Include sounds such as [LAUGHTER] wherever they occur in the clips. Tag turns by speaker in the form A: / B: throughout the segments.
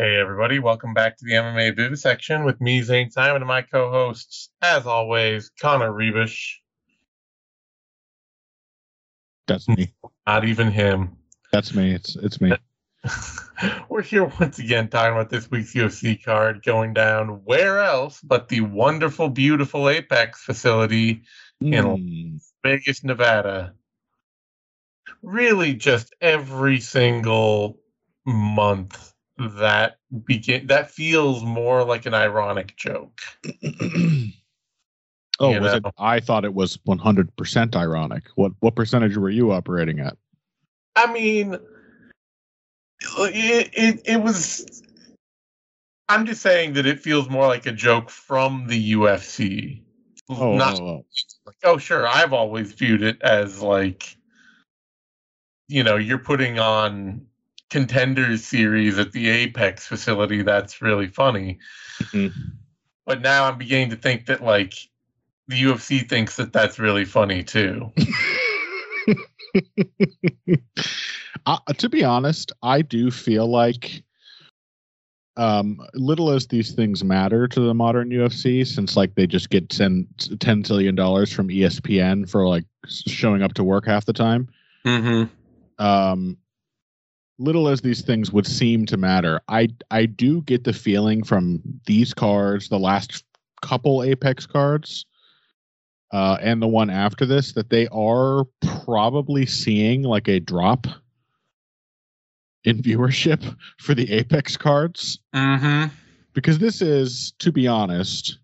A: Hey everybody, welcome back to the MMA Vivisection with me, Zane Simon, and my co-hosts, as always, Connor Ruebusch.
B: That's me.
A: Not even him.
B: That's me. It's it's me. [LAUGHS]
A: We're here once again talking about this week's UFC card going down. Where else but the wonderful, beautiful Apex facility in
B: Mm.
A: Vegas, Nevada. Really, just every single month that begin that feels more like an ironic joke. [CLEARS THROAT]
B: oh, was
A: know.
B: it? I thought it was 100% ironic. What what percentage were you operating at?
A: I mean, it, it it was. I'm just saying that it feels more like a joke from the UFC.
B: Oh, oh,
A: Not
B: oh, oh.
A: like, oh, sure. I've always viewed it as like, you know, you're putting on contenders series at the Apex facility. That's really funny.
B: Mhm.
A: But now I'm beginning to think that like the UFC thinks that that's really funny too. [LAUGHS]
B: uh, to be honest, I do feel like um little as these things matter to the modern UFC since like they just get 10 10 zillion dollars from ESPN for like showing up to work half the time.
A: Mm-hmm.
B: um little as these things would seem to matter i i do get the feeling from these cards the last couple apex cards uh and the one after this that they are probably seeing like a drop in viewership for the apex cards
A: Mm-hmm.
B: because this is to be honest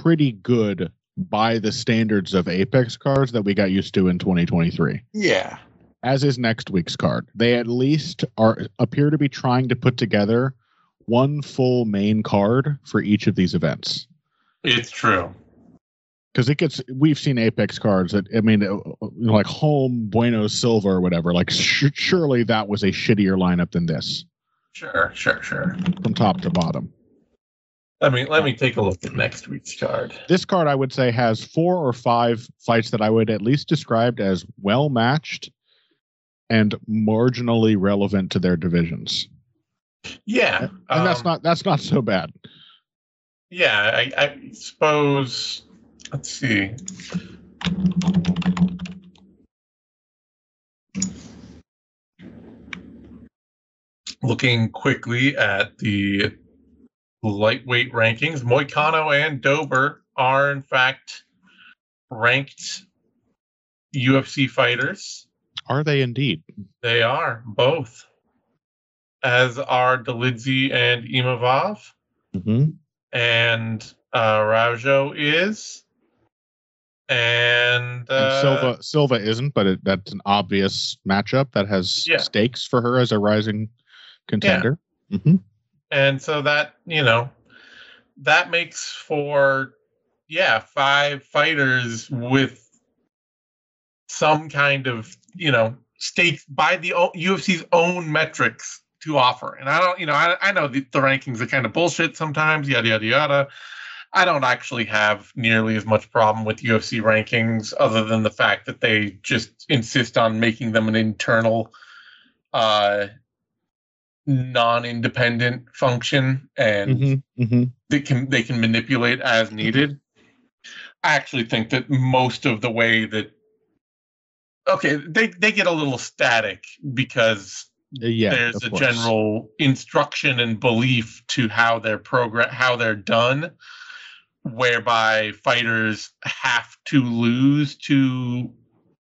B: pretty good by the standards of apex cards that we got used to in 2023
A: Yeah.
B: As is next week's card. They at least are appear to be trying to put together one full main card for each of these events.
A: It's true.
B: Because it gets, we've seen Apex cards that I mean, you know, like Holm, Bueno, Silva or whatever. Like, sh- surely that was a shittier lineup than this,
A: Sure, sure, sure.
B: from top to bottom.
A: Let me let me take a look at next week's card.
B: This card, I would say, has four or five fights that I would at least describe as well matched and marginally relevant to their divisions.
A: Yeah.
B: And that's
A: um,
B: not that's not so bad.
A: Yeah, I, I suppose. Let's see. Looking quickly at the lightweight rankings, Moicano and Dober are in fact ranked UFC fighters.
B: Are they indeed?
A: They are both, as are Dolidze and Imavov.
B: Mm-hmm.
A: and uh, Raujo is, and, uh,
B: and Silva Silva isn't, but it, that's an obvious matchup that has
A: Yeah.
B: stakes for her as a rising contender. hmm
A: and so that you know that makes for yeah five fighters with some kind of you know stakes by the UFC's own metrics to offer. And I don't, you know, I, I know the, the rankings are kind of bullshit sometimes, yada yada yada. I don't actually have nearly as much problem with UFC rankings, other than the fact that they just insist on making them an internal, uh, non-independent function, and
B: hmm hmm
A: they can they can manipulate as needed. I actually think that most of the way that okay, they they get a little static because
B: Yeah,
A: there's a
B: course.
A: general instruction and belief to how they're program how they're done whereby fighters have to lose to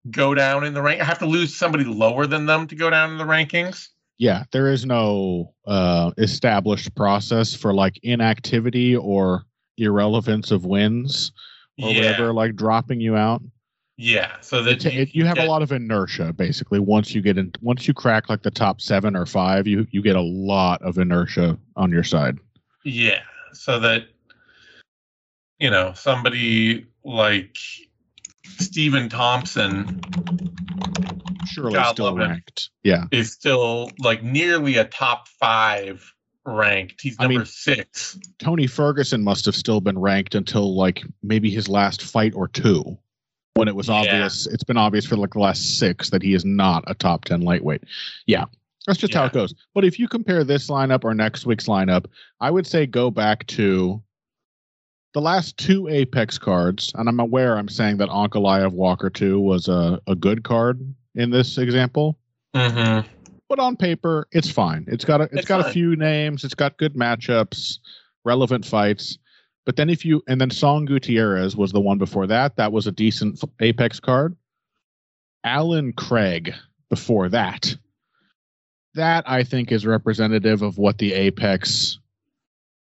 A: go down in the rank have to lose somebody lower than them to go down in the rankings
B: Yeah, there is no uh, established process for like inactivity or irrelevance of wins or
A: yeah
B: whatever, like dropping you out.
A: Yeah so that
B: It, it, you have a lot of inertia basically once you get in once you crack like the top seven or five you you get a lot of inertia on your side
A: Yeah, so that you know somebody like Stephen Thompson
B: surely
A: God
B: still
A: him.
B: ranked yeah
A: is still like nearly a top five ranked. He's
B: I
A: number
B: mean-
A: six.
B: tony ferguson must have still been ranked until like maybe his last fight or two when it was
A: Yeah.
B: obvious it's been obvious for like the last six that he is not a top 10 lightweight yeah That's just how it goes. But if you compare this lineup or next week's lineup, I would say go back to the last two Apex cards. And I'm aware I'm saying that Ankalaev Walker 2 was a, a good card in this example.
A: Mm-hmm.
B: But on paper, it's fine. It's got a it's
A: It's
B: got a few names, it's got good matchups, relevant fights. But then if you and then Song Gutierrez was the one before that. That was a decent Apex card. Allen Craig before that. That I think is representative of what the Apex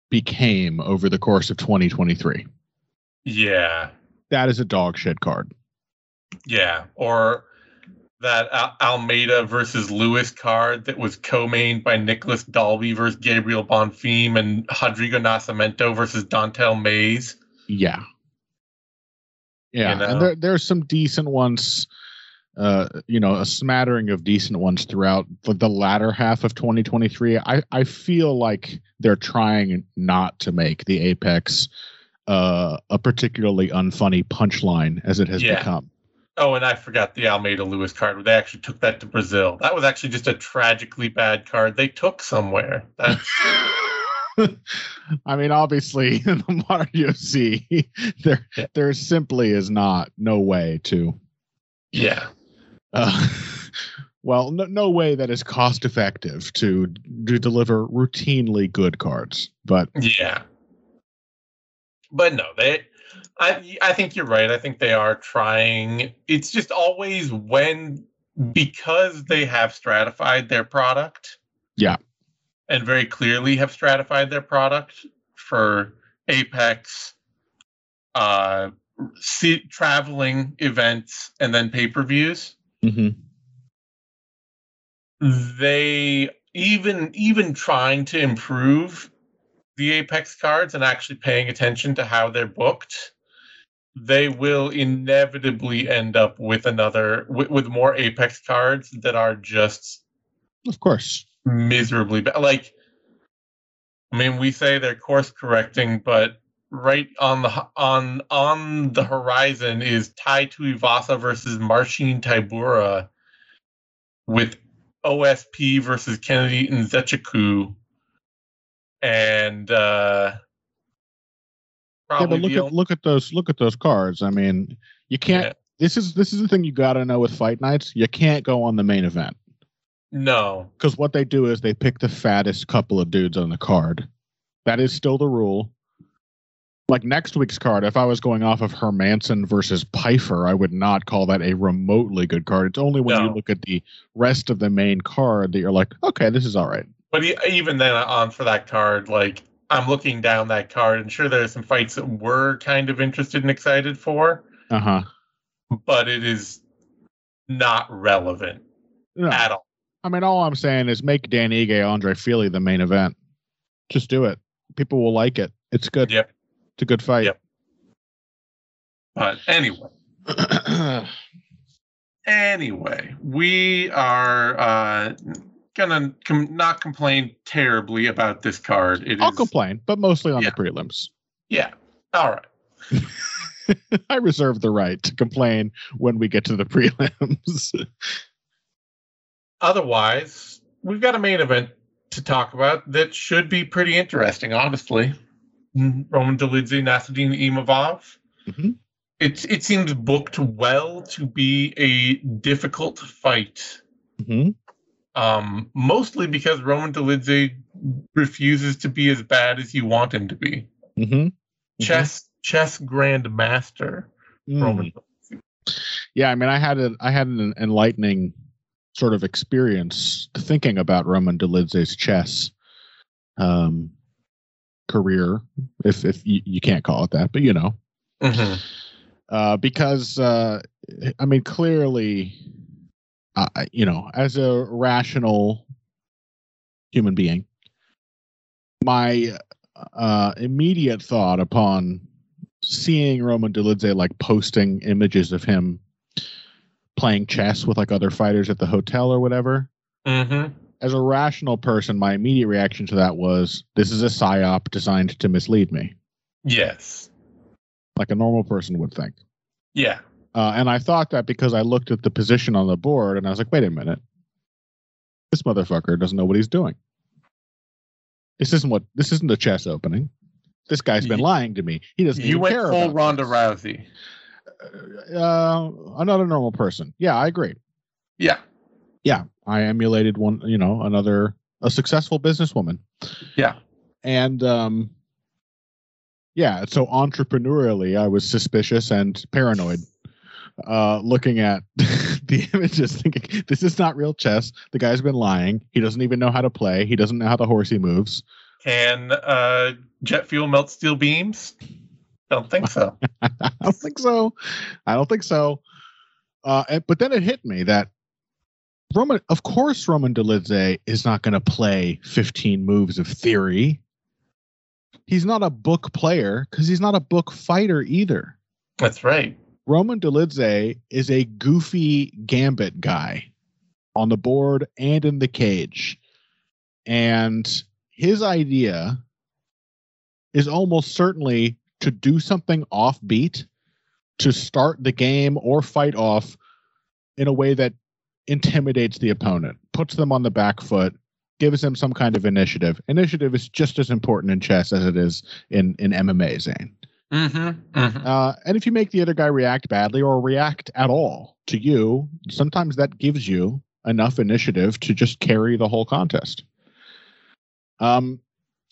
B: became over the course of 2023.
A: Yeah.
B: That is a dog shit card.
A: Yeah. Or that Al- Almeida versus Lewis card that was co-mained by Nicolas Dalby versus Gabriel Bonfim and Rodrigo Nascimento versus Don'Tale Mayes.
B: Yeah. Yeah,
A: You know?
B: and there there's some decent ones uh you know, a smattering of decent ones throughout the, the latter half of 2023. I I feel like they're trying not to make the Apex uh a particularly unfunny punchline as it has
A: Yeah.
B: become.
A: Oh, and I forgot the Almeida Lewis card. where They actually took that to Brazil. That was actually just a tragically bad card they took somewhere. That's [LAUGHS]
B: I mean, obviously, in [LAUGHS] the modern UFC, there
A: Yeah.
B: there simply is not no way to
A: yeah.
B: uh, [LAUGHS] well, no, no way that is cost effective to to deliver routinely good cards. But
A: Yeah. But no, they I I think you're right. I think they are trying. It's just always when because they have stratified their product.
B: Yeah.
A: And very clearly have stratified their product for Apex uh see, traveling events and then pay-per-views. they even even trying to improve the apex cards and actually paying attention to how they're booked they will inevitably end up with another with, with more apex cards that are just
B: of course,
A: miserably bad like i mean we say they're course correcting but right on the on on the horizon is Tai Tuivasa versus Marcin Tybura with OSP versus Kennedy Nzechukwu and uh
B: yeah, but look at
A: only-
B: look at those look at those cards. I mean, you can't.
A: Yeah.
B: This is this is the thing you got to know with fight nights. You can't go on the main event
A: no
B: because what they do is they pick the fattest couple of dudes on the card. That is still the rule. Like next week's card, if I was going off of Hermansson versus Pyfer, I would not call that a remotely good card. It's only when you look at the rest of the main card that you're like, okay, this is all right.
A: But even then, uh, on for that card, like I'm looking down that card, and sure, there's some fights that we're kind of interested and excited for,
B: Uh huh.
A: but it is not relevant
B: No.
A: at all.
B: I mean, all I'm saying is make Dan Ige Andre Fili the main event. Just do it. People will like it. It's good.
A: Yep.
B: It's a good fight.
A: Yep. But anyway, [CLEARS THROAT] anyway, we are uh, gonna com- not complain terribly about this card. It
B: I'll
A: is-
B: complain, but mostly on
A: Yeah.
B: the prelims.
A: Yeah. All right. [LAUGHS]
B: I reserve the right to complain when we get to the prelims.
A: Otherwise, we've got a main event to talk about that should be pretty interesting, honestly. Mm, Roman Dolidze, Nassourdine Imavov.
B: Mhm.
A: It, it seems booked well to be a difficult fight,
B: Mhm.
A: Um, mostly because Roman Dolidze refuses to be as bad as you want him to be.
B: Mhm.
A: Chess chess grandmaster
B: Mm.
A: Roman.
B: Yeah, I mean, I had a I had an enlightening sort of experience thinking about Roman Dolidze's chess um, career, if if you, you can't call it that, but you know,
A: Mhm.
B: uh, because uh, I mean, clearly, uh, you know, as a rational human being, my uh, immediate thought upon seeing Roman Dolidze like posting images of him playing chess with like other fighters at the hotel or whatever.
A: Mhm.
B: As a rational person, my immediate reaction to that was, "This is a psyop designed to mislead me,"
A: Yes.
B: like a normal person would think.
A: Yeah.
B: Uh, and I thought that because I looked at the position on the board and I was like, wait a minute. This motherfucker doesn't know what he's doing. This isn't what this isn't a chess opening. This guy's been
A: You-
B: lying to me. He doesn't
A: You went
B: care
A: full Ronda
B: this.
A: Rousey.
B: Uh, another normal person. Yeah, I agree.
A: Yeah.
B: Yeah, I emulated one. You know, another a successful businesswoman.
A: Yeah.
B: and um, yeah. So entrepreneurially, I was suspicious and paranoid. Uh, looking at [LAUGHS] the images, thinking this is not real chess. The guy's been lying. He doesn't even know how to play. He doesn't know how the horse he moves.
A: Can uh, jet fuel melt steel beams? Don't think so. [LAUGHS]
B: I don't think so. I don't think so. Uh, but then it hit me that Roman, of course, Roman Dolidze is not going to play 15 moves of theory. He's not a book player because he's not a book fighter either.
A: That's right.
B: Roman Dolidze is a goofy gambit guy on the board and in the cage. And his idea is almost certainly to do something offbeat to start the game or fight off in a way that intimidates the opponent, puts them on the back foot, gives them some kind of initiative. Initiative is just as important in chess as it is in, in MMA, Zane.
A: Mm-hmm. mm-hmm.
B: Uh, and if you make the other guy react badly or react at all to you, sometimes that gives you enough initiative to just carry the whole contest. Um,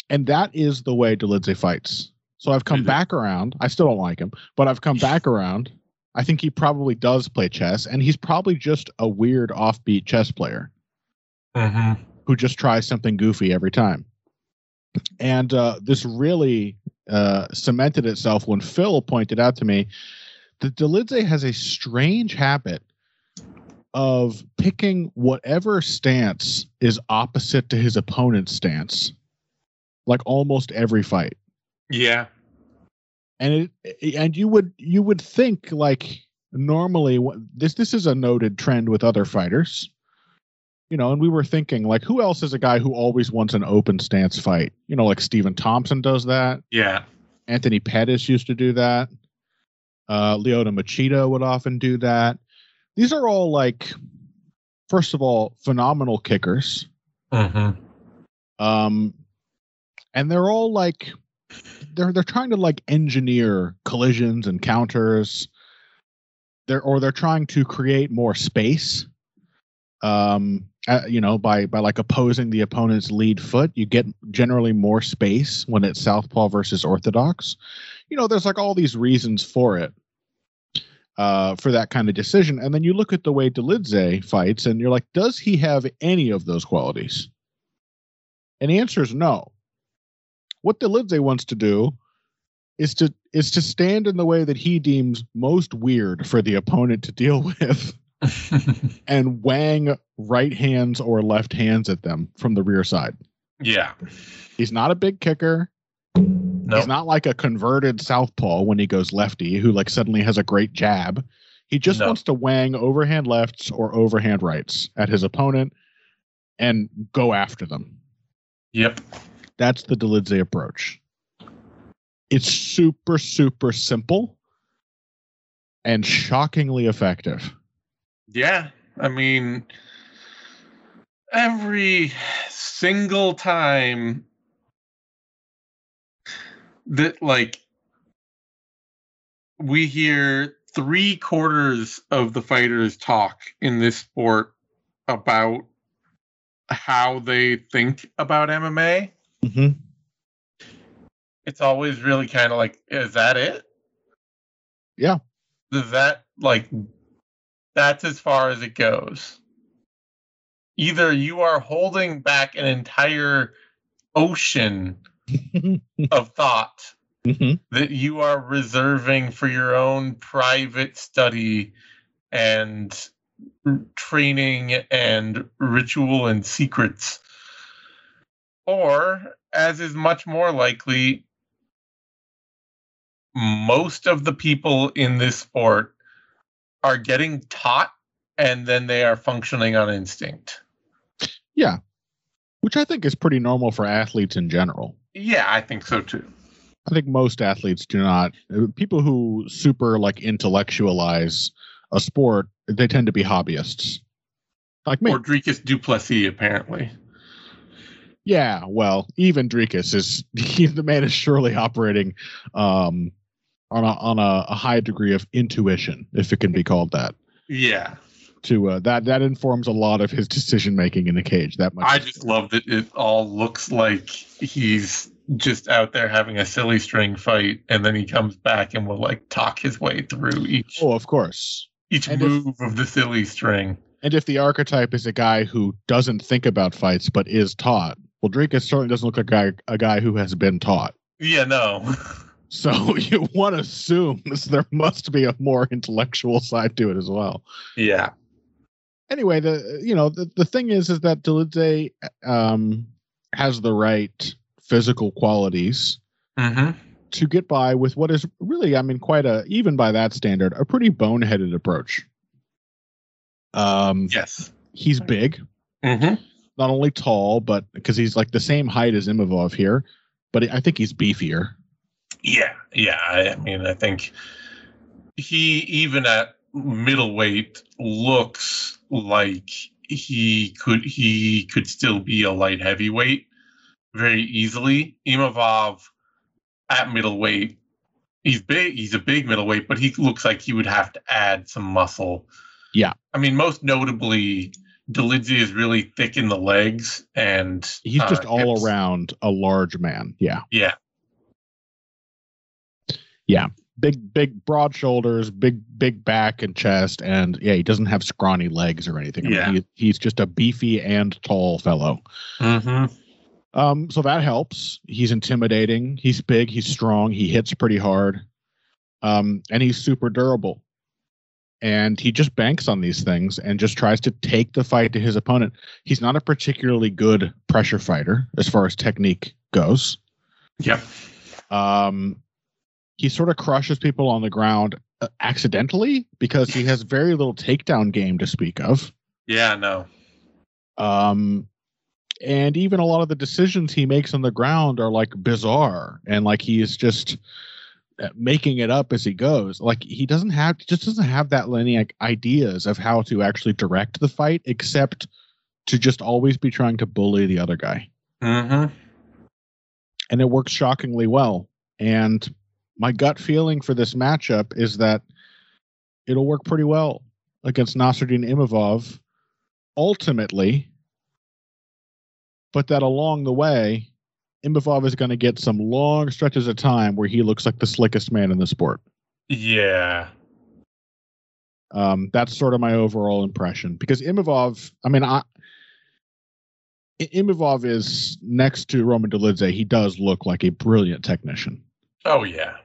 B: and that is the way Dolidze fights. So I've come
A: Mhm.
B: back around. I still don't like him, but I've come back around. I think he probably does play chess, and he's probably just a weird offbeat chess player
A: Mm-hmm.
B: who just tries something goofy every time. And uh, this really uh, cemented itself when Phil pointed out to me that Dolidze has a strange habit of picking whatever stance is opposite to his opponent's stance, like almost every fight.
A: Yeah.
B: And it and you would you would think like normally this this is a noted trend with other fighters you know, and we were thinking like, who else is a guy who always wants an open stance fight? You know, like Stephen Thompson does that.
A: Yeah.
B: Anthony Pettis used to do that. Uh, Lyoto Machida would often do that. These are all like, first of all, phenomenal kickers.
A: Mm-hmm.
B: Um, and they're all like, they're they're trying to like engineer collisions and counters. They're or they're trying to create more space um uh, you know by by like opposing the opponent's lead foot you get generally more space when it's southpaw versus orthodox. You know there's like all these reasons for it uh for that kind of decision. And then you look at the way Dolidze fights and you're like does he have any of those qualities? And the answer is no. What Dolidze wants to do is to is to stand in the way that he deems most weird for the opponent to deal [LAUGHS] with and [LAUGHS] wang right hands or left hands at them from the rear side.
A: yeah.
B: He's not a big kicker.
A: No.
B: He's not like a converted southpaw when he goes lefty who like suddenly has a great jab. He just
A: No.
B: wants to wang overhand lefts or overhand rights at his opponent and go after them.
A: Yep.
B: That's the Dolidze approach. It's super super simple and shockingly effective.
A: Yeah. I mean, every single time that, like, we hear three quarters of the fighters talk in this sport about how they think about MMA,
B: Mm-hmm.
A: it's always really kind of like, is that it?
B: Yeah.
A: Does that like that's as far as it goes? Either you are holding back an entire ocean [LAUGHS] of thought
B: mm-hmm.
A: that you are reserving for your own private study and training and ritual and secrets. Or, as is much more likely, most of the people in this sport are getting taught and then they are functioning on instinct.
B: Yeah. Which I think is pretty normal for athletes in general.
A: Yeah, I think so too.
B: I think most athletes do not. People who super like intellectualize a sport, they tend to be hobbyists. like me.
A: Or Dricus du Plessis, apparently.
B: Yeah, well, even Dricus is [LAUGHS] he, the man is surely operating um, on a on a, a, high degree of intuition, if it can be called that.
A: Yeah.
B: To uh, that that informs a lot of his decision making in the cage. That much.
A: I just love that it all looks like he's just out there having a silly string fight, and then he comes back and will like talk his way through each.
B: Oh, of course.
A: Each and move if, of the silly string.
B: And if the archetype is a guy who doesn't think about fights but is taught, well, Dricus certainly doesn't look like a guy, a guy who has been taught.
A: Yeah, no. [LAUGHS]
B: so [LAUGHS] you want to assume [LAUGHS] there must be a more intellectual side to it as well.
A: Yeah.
B: Anyway, the you know the, the thing is is that Dolidze um, has the right physical qualities
A: mm-hmm.
B: to get by with what is really, I mean, quite a even by that standard, a pretty boneheaded approach. Um,
A: yes,
B: he's big.
A: Mm-hmm
B: not only tall, but because he's like the same height as Imavov here, but I think he's beefier.
A: Yeah, yeah. I mean, I think he even at middleweight looks like he could he could still be a light heavyweight very easily. Imavov at middleweight, he's big. He's a big middleweight, but he looks like he would have to add some muscle.
B: Yeah,
A: I mean, most notably Dolidze is really thick in the legs, and
B: he's just uh, all hips. around a large man. Yeah,
A: yeah,
B: yeah. Big, big, broad shoulders, big, big back and chest, and yeah, he doesn't have scrawny legs or anything. I
A: yeah,
B: mean, he, he's just a beefy and tall fellow.
A: Mm-hmm.
B: Um, so that helps. He's intimidating. He's big. He's strong. He hits pretty hard. Um, and he's super durable and he just banks on these things and just tries to take the fight to his opponent. He's not a particularly good pressure fighter as far as technique goes.
A: Yep.
B: Um, he sort of crushes people on the ground uh, accidentally because he has very little takedown game to speak of.
A: Yeah, no.
B: Um, and even a lot of the decisions he makes on the ground are like bizarre and like he is just making it up as he goes. Like he doesn't have just doesn't have that many like, ideas of how to actually direct the fight, except to just always be trying to bully the other guy.
A: Mm-hmm.
B: And it works shockingly well. And my gut feeling for this matchup is that it'll work pretty well against Nassourdine Imavov ultimately, but that along the way Imavov is going to get some long stretches of time where he looks like the slickest man in the sport.
A: Yeah.
B: Um, that's sort of my overall impression because Imavov, I mean, I, Imavov is next to Roman Dolidze. He does look like a brilliant technician.
A: Oh yeah.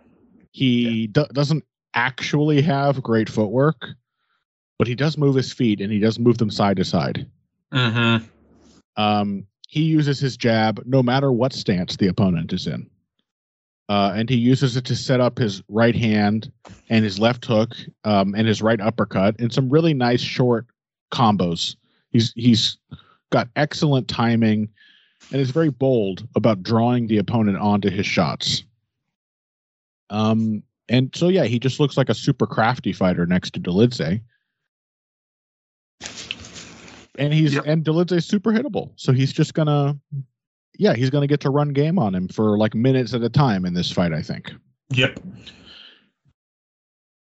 B: He yeah. Do- doesn't actually have great footwork, but he does move his feet and he does move them side to side.
A: Mm-hmm.
B: Um, he uses his jab no matter what stance the opponent is in. Uh, and he uses it to set up his right hand and his left hook um, and his right uppercut and some really nice short combos. He's he's got excellent timing and is very bold about drawing the opponent onto his shots. Um, and so yeah, he just looks like a super crafty fighter next to Dolidze and he's yep. and Dolidze's super hittable. So he's just gonna yeah, he's gonna get to run game on him for like minutes at a time in this fight, I think.
A: Yep.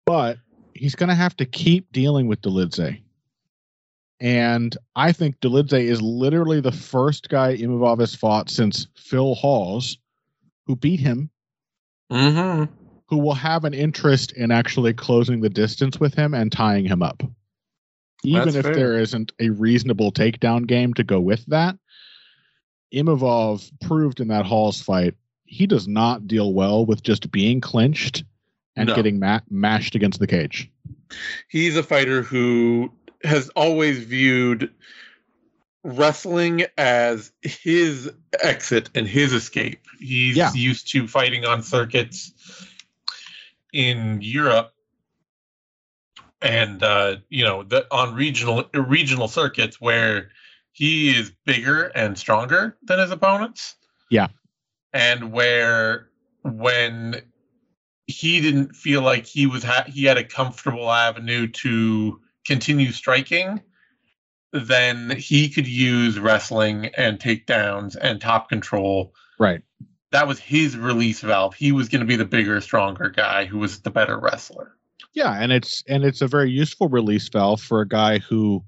B: But he's gonna have to keep dealing with Dolidze. And I think Dolidze is literally the first guy Imavov has fought since Phil Hawes, who beat him.
A: Mm-hmm.
B: Who will have an interest in actually closing the distance with him and tying him up even That's if fair. there isn't a reasonable takedown game to go with that. Imavov proved in that Hawes fight he does not deal well with just being clinched and no. getting ma- mashed against the cage.
A: He's a fighter who has always viewed wrestling as his exit and his escape. He's yeah. used to fighting on circuits in Europe and uh, you know the on regional regional circuits where he is bigger and stronger than his opponents.
B: Yeah,
A: and where when he didn't feel like he was ha- he had a comfortable avenue to continue striking, then he could use wrestling and takedowns and top control.
B: Right.
A: That was his release valve. He was going to be the bigger, stronger guy who was the better wrestler.
B: Yeah, and it's and it's a very useful release valve for a guy who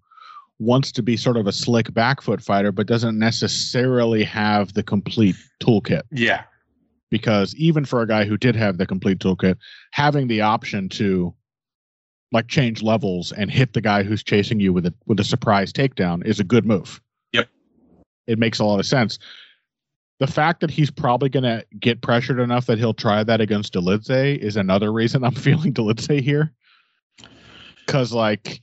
B: wants to be sort of a slick back foot fighter, but doesn't necessarily have the complete toolkit.
A: Yeah.
B: Because even for a guy who did have the complete toolkit, having the option to like change levels and hit the guy who's chasing you with a with a surprise takedown is a good move.
A: Yep.
B: It makes a lot of sense. The fact that he's probably going to get pressured enough that he'll try that against Dolidze is another reason I'm [LAUGHS] feeling Dolidze here. Cuz like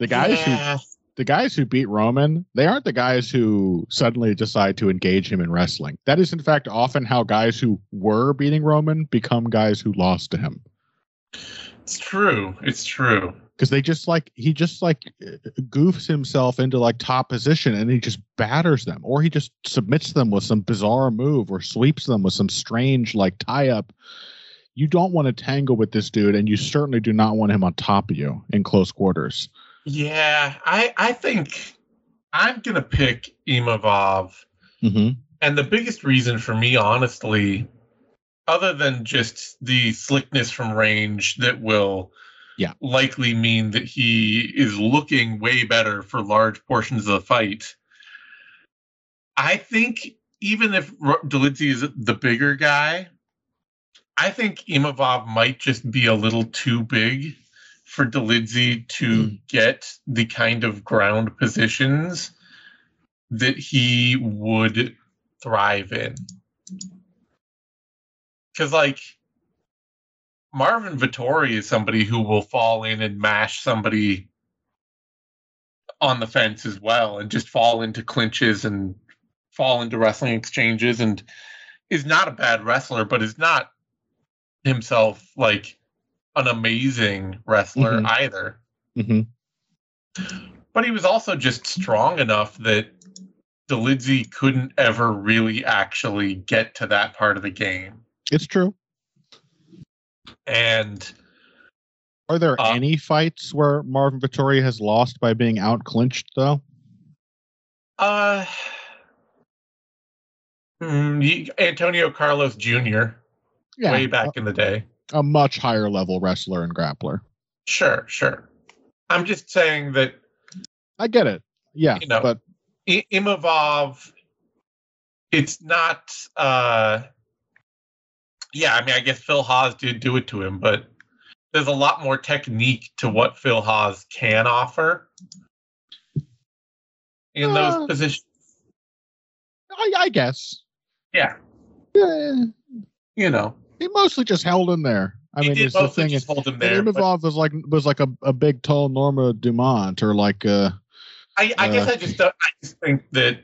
B: the guys
A: yeah.
B: who the guys who beat Roman, they aren't the guys who suddenly decide to engage him in wrestling. That is in fact often how guys who were beating Roman become guys who lost to him.
A: It's true. It's true.
B: because they just like he just like goofs himself into like top position and he just batters them or he just submits them with some bizarre move or sweeps them with some strange like tie up you don't want to tangle with this dude and you certainly do not want him on top of you in close quarters
A: Yeah, I I think I'm gonna pick Imavov,
B: mm-hmm.
A: and the biggest reason for me, honestly, other than just the slickness from range that will
B: Yeah.
A: likely mean that he is looking way better for large portions of the fight. I think even if Dolidze is the bigger guy, I think Imavov might just be a little too big for Dolidze to hmm. get the kind of ground positions that he would thrive in. Because, like, Marvin Vettori is somebody who will fall in and mash somebody on the fence as well and just fall into clinches and fall into wrestling exchanges and is not a bad wrestler, but is not himself like an amazing wrestler
B: Mhm.
A: either.
B: Mm-hmm.
A: But he was also just strong enough that Dolidze couldn't ever really actually get to that part of the game.
B: It's true
A: And
B: are there
A: Uh,
B: any fights where marvin vettori has lost by being out clinched though
A: uh mm, Antonio Carlos Jr.
B: yeah
A: way back in the day.
B: a, a much higher level wrestler and grappler
A: Sure, sure. I'm just saying that
B: i get it yeah
A: You know,
B: but
A: I- Imavov, it's not. uh Yeah, I mean, I guess Phil Hawes did do it to him, but there's a lot more technique to what Phil Hawes can offer in those
B: Uh,
A: positions.
B: I, I guess
A: Yeah,
B: yeah,
A: you know,
B: he mostly just held in there. I
A: he
B: mean, it's the thing.
A: just hold him there.
B: Imavov was like was like a, a big tall Norma Dumont or like uh
A: I, I guess
B: uh,
A: I just don't, I just think that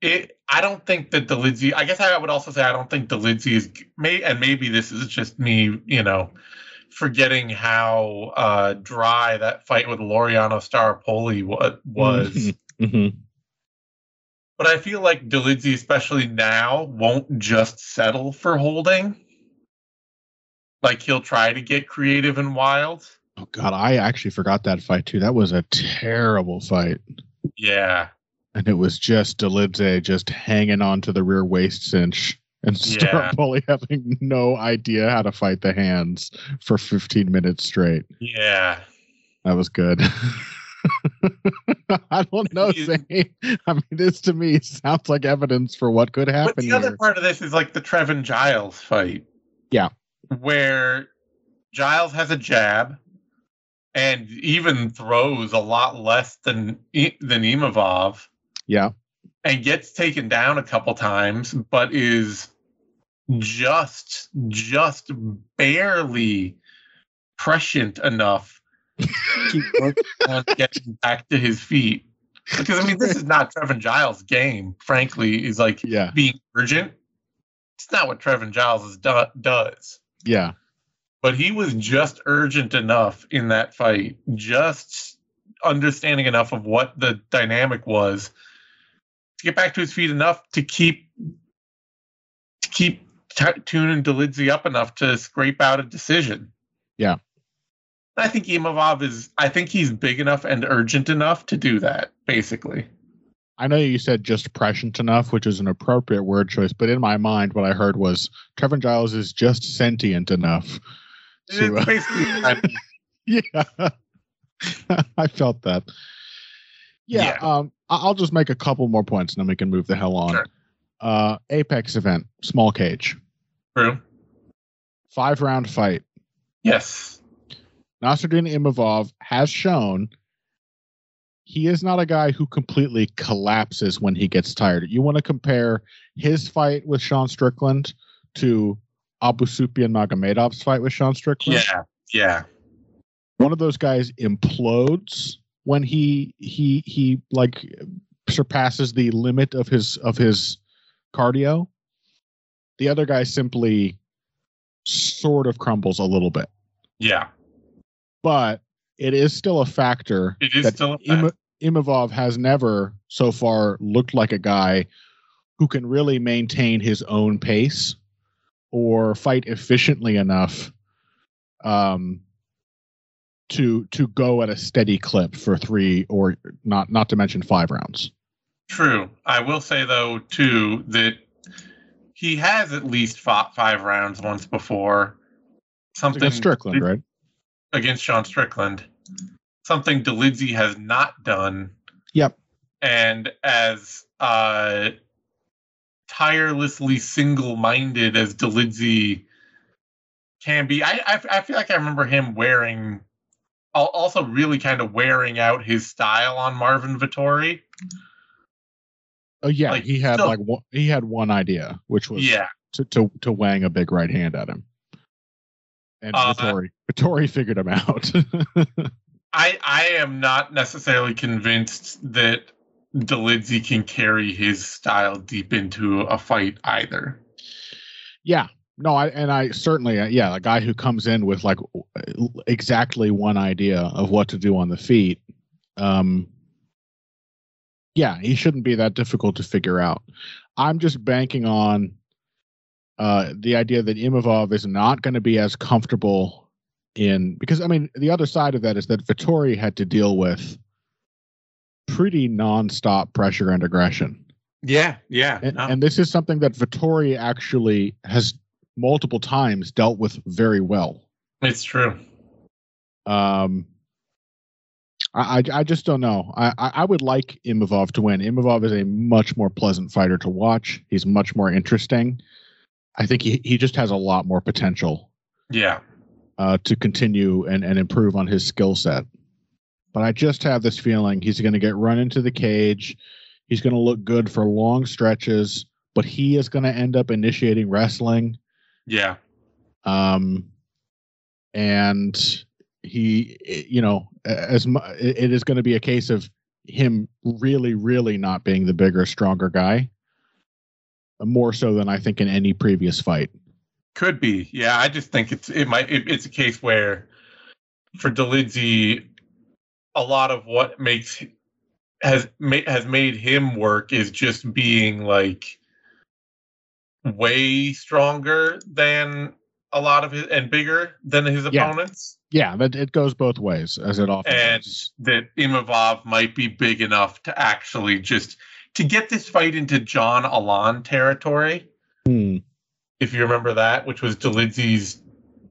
A: it. I don't think that Dolidze. I guess I would also say I don't think Dolidze is may and maybe this is just me, you know, forgetting how uh, dry that fight with Laureano Staropoli wa- was.
B: mhm.
A: but I feel like Dolidze, especially now, won't just settle for holding. Like he'll try to get creative and wild.
B: Oh god, I actually forgot that fight too. That was a terrible fight.
A: Yeah.
B: And it was just Dolidze just hanging on to the rear waist cinch and
A: Yeah. [LAUGHS]
B: Having no idea how to fight the hands for 15 minutes straight.
A: Yeah.
B: That was good. [LAUGHS] I don't know,
A: You-
B: Zane. I mean, this to me sounds like evidence for what could happen.
A: But the other
B: here.
A: part of this is like the Trevin Giles fight.
B: Yeah.
A: Where Giles has a jab and even throws a lot less than than Imavov
B: Yeah.
A: and gets taken down a couple times, but is just just barely prescient enough [LAUGHS] to work on getting back to his feet. Because I mean, this is not Trevin Giles' game. Frankly, is like
B: Yeah.
A: being urgent. It's not what Trevin Giles is do- does.
B: Yeah.
A: But he was just urgent enough in that fight, just understanding enough of what the dynamic was to get back to his feet enough to keep to keep t- tuning Dolidze up enough to scrape out a decision.
B: Yeah.
A: I think Imavov is. I think he's big enough and urgent enough to do that. Basically,
B: I know you said just prescient enough, which is an appropriate word choice, but in my mind, what I heard was Trevin Giles is just sentient enough. To, uh,
A: basically. [LAUGHS]
B: yeah, [LAUGHS] I felt that. Yeah,
A: Yeah.
B: Um, I'll just make a couple more points, and then we can move the hell on.
A: Sure.
B: Uh, Apex event, small cage,
A: True.
B: five round fight.
A: Yes.
B: Nassourdine Imavov has shown he is not a guy who completely collapses when he gets tired. You want to compare his fight with Sean Strickland to Abusupiyan Magomedov's fight with Sean Strickland.
A: Yeah. Yeah.
B: One of those guys implodes when he he he like surpasses the limit of his of his cardio. The other guy simply sort of crumbles a little bit
A: Yeah.
B: but it is still a factor
A: It is still a fact.
B: Ima- Imavov has never so far looked like a guy who can really maintain his own pace or fight efficiently enough um, to to go at a steady clip for three or not not to mention five rounds.
A: True. I will say though too that he has at least fought five rounds once before. Something
B: Against Strickland, right?
A: against Sean Strickland. Something Dolidze has not done.
B: Yep.
A: And as uh tirelessly single-minded as Dolidze can be, I, I I feel like I remember him wearing also really kind of wearing out his style on Marvin Vettori.
B: Oh yeah,
A: Like,
B: he had
A: still-
B: like one, he had one idea, which was
A: Yeah.
B: to, to to wang a big right hand at him. And
A: Uh,
B: Vettori, Vettori figured him out. [LAUGHS]
A: I I am not necessarily convinced that Dolidze can carry his style deep into a fight either.
B: yeah, no, I and I certainly, uh, yeah, a guy who comes in with like exactly one idea of what to do on the feet. Um, yeah, he shouldn't be that difficult to figure out. I'm just banking on uh, the idea that Imavov is not going to be as comfortable in because I mean the other side of that is that Vettori had to deal with pretty nonstop pressure and aggression.
A: Yeah, yeah.
B: And, and this is something that Vettori actually has multiple times dealt with very well.
A: it's true.
B: Um, I, I, I just don't know. I, I I would like Imavov to win. Imavov is a much more pleasant fighter to watch. He's much more interesting. I think he, he just has a lot more potential
A: Yeah.
B: uh, to continue and, and improve on his skill set. But I just have this feeling he's going to get run into the cage. He's going to look good for long stretches, but he is going to end up initiating wrestling.
A: Yeah.
B: Um, and he, you know, as mu- it is going to be a case of him really, really not being the bigger, stronger guy, more so than I think in any previous fight.
A: Could be. Yeah, I just think it's it might it, it's a case where for Dolidze a lot of what makes has ma- has made him work is just being like way stronger than a lot of his and bigger than his
B: Yeah.
A: opponents.
B: Yeah, that it goes both ways, as it often
A: and
B: does.
A: that Imavov might be big enough to actually just to get this fight into John Allan territory,
B: Hmm.
A: if you remember that, which was Dolidze's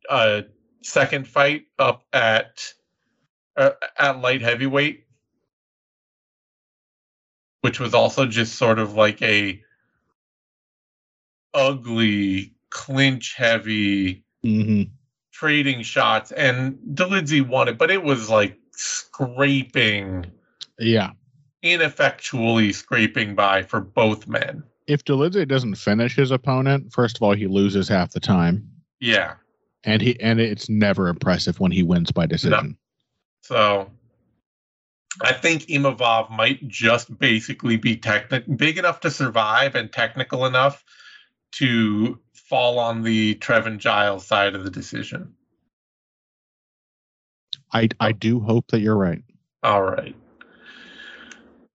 A: uh, second fight up at uh, at light heavyweight, which was also just sort of like a ugly clinch heavy
B: Mhm.
A: trading shots, and Dolidze won it, but it was like scraping,
B: Yeah.
A: ineffectually scraping by for both men.
B: If Dolidze doesn't finish his opponent, first of all, he loses half the time,
A: Yeah.
B: and he and it's never impressive when he wins by decision.
A: So I think Imavov might just basically be techni- big enough to survive and technical enough to fall on the Trevin Giles side of the decision.
B: I I do hope that you're right.
A: All right.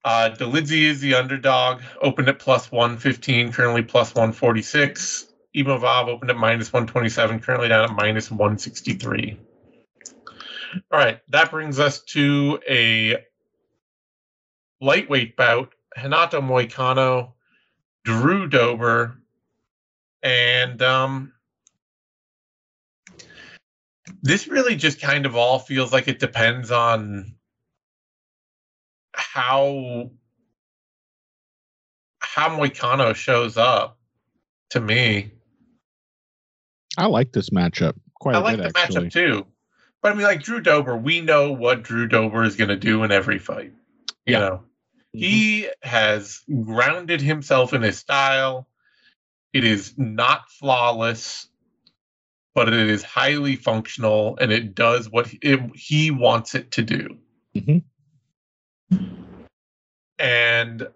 A: Uh, Dolidze is the underdog. Opened at plus 115, currently plus 146. Imavov opened at minus 127, currently down at minus 163. All right, that brings us to a lightweight bout. Renato Moicano, Drew Dober, and um, this really just kind of all feels like it depends on how how Moicano shows up to me.
B: I like this matchup quite
A: I
B: a
A: like
B: bit,
A: the
B: actually.
A: matchup too. But I mean, like Drew Dober, we know what Drew Dober is going to do in every fight. You
B: Yeah.
A: know,
B: Mhm.
A: he has grounded himself in his style. It is not flawless, but it is highly functional and it does what he, it, he wants it to do.
B: Mhm.
A: And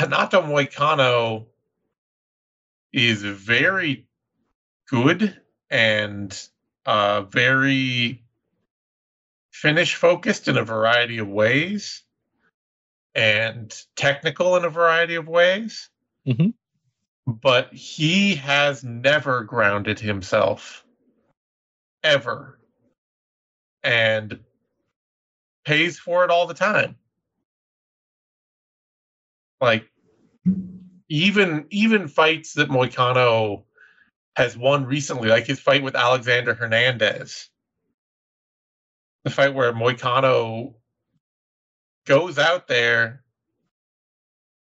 A: Renato Moicano is very good and uh, very finish focused in a variety of ways and technical in a variety of ways.
B: Mhm.
A: But he has never grounded himself ever and pays for it all the time. Like even even fights that Moicano has won recently, like his fight with Alexander Hernandez. The fight where Moicano goes out there,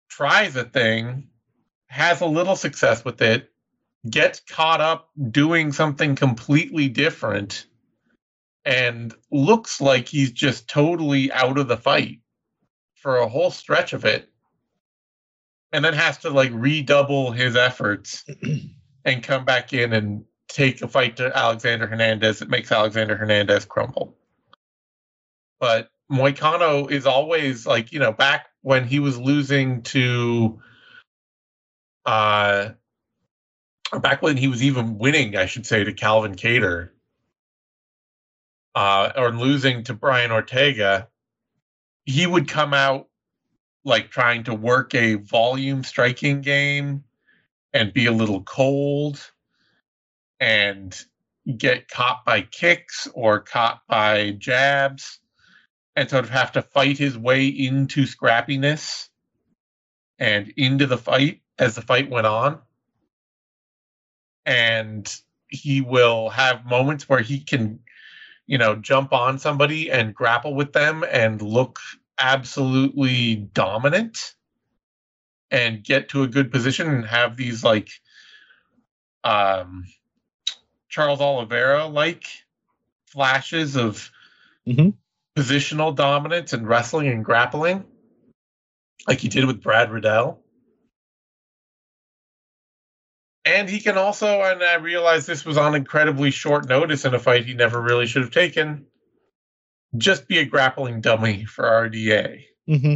A: tries a thing, has a little success with it, gets caught up doing something completely different, and looks like he's just totally out of the fight for a whole stretch of it. And then has to like redouble his efforts [CLEARS THROAT] and come back in and take a fight to Alexander Hernandez that makes Alexander Hernandez crumble. But Moicano is always like, you know, back when he was losing to uh back when he was even winning, I should say, to Calvin Kattar, uh, or losing to Brian Ortega, he would come out like trying to work a volume striking game and be a little cold and get caught by kicks or caught by jabs and sort of have to fight his way into scrappiness and into the fight as the fight went on. And he will have moments where he can, you know, jump on somebody and grapple with them and look absolutely dominant and get to a good position and have these like um Charles Oliveira like flashes of
B: Mhm.
A: positional dominance and wrestling and grappling like he did with Brad Riddell. And he can also, and I realize this was on incredibly short notice in a fight he never really should have taken, just be a grappling dummy for RDA.
B: hmm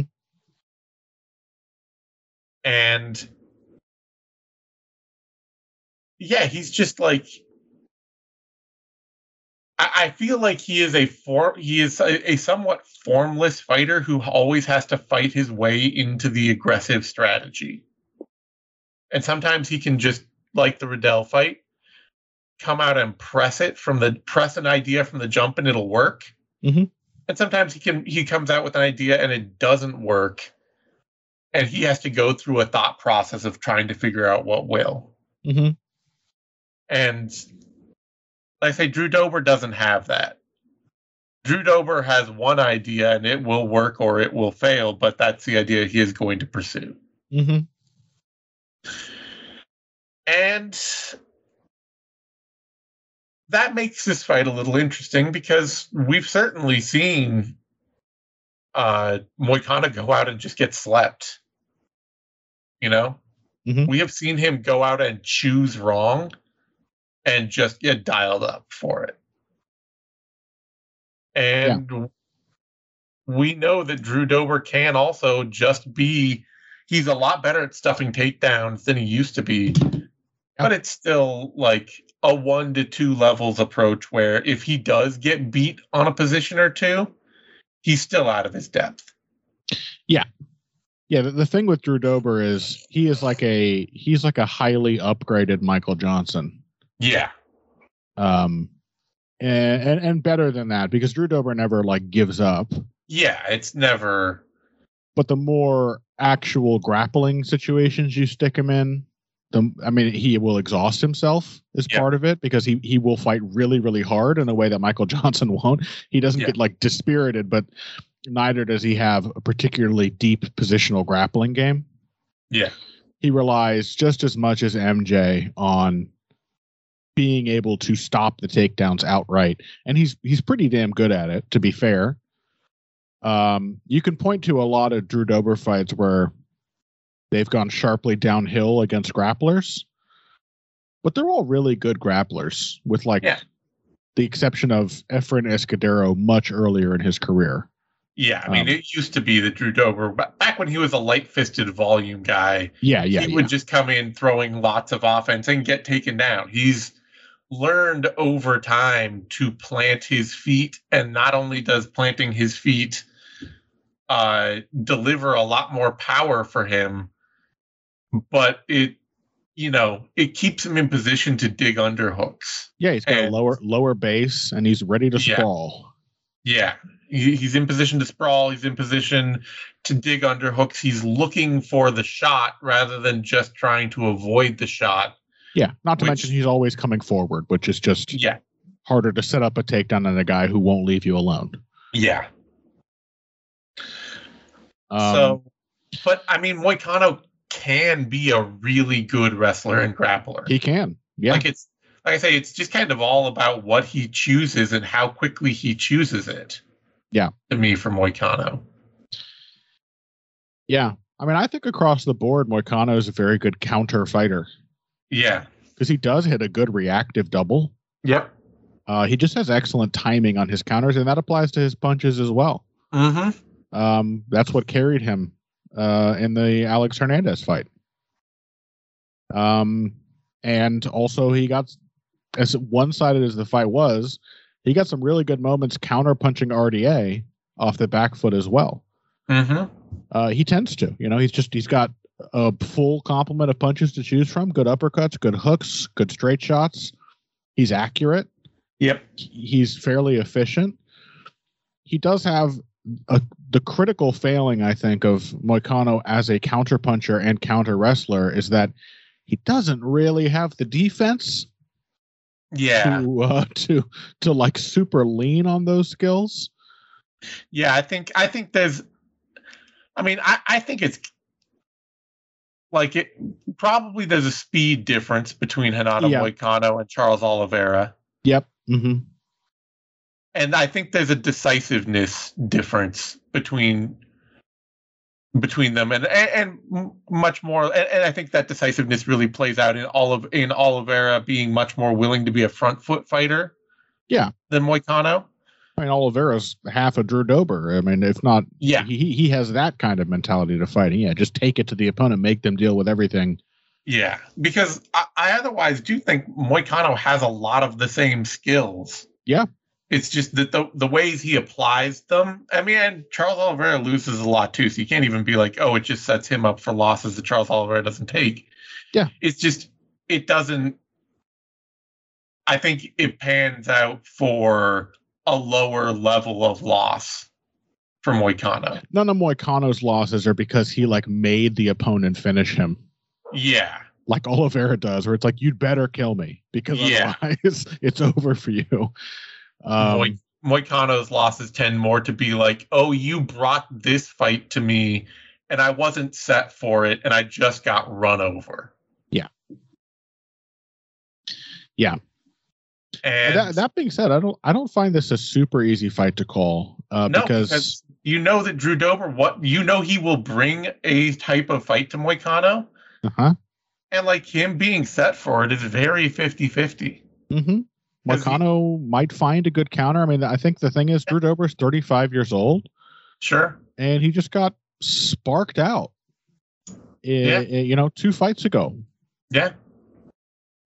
A: and yeah, he's just like I, I feel like he is a form he is a, a somewhat formless fighter who always has to fight his way into the aggressive strategy. And sometimes he can just like the Riddell fight, come out and press it from the press an idea from the jump and it'll work.
B: Mhm.
A: And sometimes he can he comes out with an idea and it doesn't work and he has to go through a thought process of trying to figure out what will.
B: hmm
A: And like I say, Drew Dober doesn't have that. Drew Dober has one idea and it will work or it will fail, but that's the idea he is going to pursue.
B: hmm
A: And that makes this fight a little interesting because we've certainly seen uh Moicano go out and just get slept. You know?
B: Mhm.
A: We have seen him go out and choose wrong and just get dialed up for it. And we know that Drew Dober can also just be he's a lot better at stuffing takedowns than he used to be. But it's still like a one to two levels approach where if he does get beat on a position or two, he's still out of his depth.
B: Yeah, the, the thing with Drew Dober is he is like a he's like a highly upgraded Michael Johnson.
A: Yeah.
B: Um, and, and and better than that because Drew Dober never like gives up.
A: Yeah, it's never.
B: But the more actual grappling situations you stick him in, the I mean he will exhaust himself as
A: Yeah.
B: part of it because he he will fight really really hard in a way that Michael [LAUGHS] Johnson won't. He doesn't
A: Yeah.
B: get like dispirited, but neither does he have a particularly deep positional grappling game.
A: Yeah.
B: he relies just as much as MJ on being able to stop the takedowns outright, and he's he's pretty damn good at it. To be fair, um, you can point to a lot of Drew Dober fights where they've gone sharply downhill against grapplers, but they're all really good grapplers, with like
A: Yeah.
B: the exception of Efrain Escudero much earlier in his career.
A: Yeah, I mean,
B: Um,
A: it used to be that Drew Dober, back when he was a light-fisted volume guy,
B: Yeah, yeah,
A: he
B: yeah.
A: would just come in throwing lots of offense and get taken down. He's learned over time to plant his feet, and not only does planting his feet uh, deliver a lot more power for him, but it, you know, it keeps him in position to dig under hooks.
B: yeah, he's got a lower lower base, and he's ready to
A: Yeah.
B: sprawl.
A: Yeah, he, he's in position to sprawl. He's in position to dig under hooks. He's looking for the shot rather than just trying to avoid the shot.
B: Yeah, not to
A: Which-
B: mention he's always coming forward, which is just
A: Yeah,
B: harder to set up a takedown than a guy who won't leave you alone.
A: yeah.
B: Um,
A: so, but I mean, Moicano can be a really good wrestler and grappler.
B: he can, yeah,
A: Like it's like I say, it's just kind of all about what he chooses and how quickly he chooses it.
B: Yeah.
A: to me, for Moicano.
B: yeah. I mean, I think across the board, Moicano is a very good counter fighter
A: Yeah.
B: because he does hit a good reactive double.
A: Yep.
B: Uh, he just has excellent timing on his counters, and that applies to his punches as well.
A: Mm-hmm.
B: Um, that's what carried him uh, in the Alex Hernandez fight. Um, and also he got as one-sided as the fight was, he got some really good moments counter punching RDA off the back foot as well.
A: Mm-hmm.
B: Uh, he tends to, you know, he's just he's got a full complement of punches to choose from. Good uppercuts, good hooks, good straight shots. He's accurate
A: Yep.
B: he's fairly efficient. He does have a, the critical failing, I think, of Moicano as a counterpuncher and counter wrestler is that he doesn't really have the defense
A: Yeah.
B: to uh, [LAUGHS] to to like super lean on those skills.
A: Yeah, I think I think there's I mean, I, I think it's like it probably there's a speed difference between Hernando
B: Yeah.
A: Moicano and Charles Oliveira.
B: Yep. hmm
A: And I think there's a decisiveness difference between between them and and, and much more and, and I think that decisiveness really plays out in all of in Oliveira being much more willing to be a front foot fighter.
B: Yeah.
A: Than Moicano.
B: I mean, Oliveira's half a Drew Dober. I mean, if not,
A: Yeah.
B: he he has that kind of mentality to fight. Yeah, just take it to the opponent, make them deal with everything.
A: Yeah, because I, I otherwise do think Moicano has a lot of the same skills.
B: Yeah.
A: It's just that the the ways he applies them. I mean, Charles Oliveira loses a lot too, so you can't even be like, oh, it just sets him up for losses that Charles Oliveira doesn't take.
B: Yeah.
A: It's just it doesn't. I think it pans out for a lower level of loss for Moicano.
B: None of Moicano's losses are because he like made the opponent finish him.
A: Yeah.
B: like Oliveira does, where it's like you'd better kill me because
A: Yeah.
B: otherwise [LAUGHS] it's over for you. Um,
A: Moi- Moicano's losses tend more to be like, oh, you brought this fight to me and I wasn't set for it and I just got run over.
B: Yeah. Yeah.
A: And
B: that, that being said, I don't I don't find this a super easy fight to call uh,
A: no,
B: because,
A: because you know that Drew Dober, what you know, he will bring a type of fight to Moicano,
B: uh-huh,
A: and like him being set for it is very 50 50.
B: Mm-hmm.
A: He-
B: might find a good counter. I mean, I think the thing is Drew Dober's 35 years old
A: Sure.
B: and he just got sparked out.
A: Yeah.
B: eh, you know, two fights ago.
A: Yeah.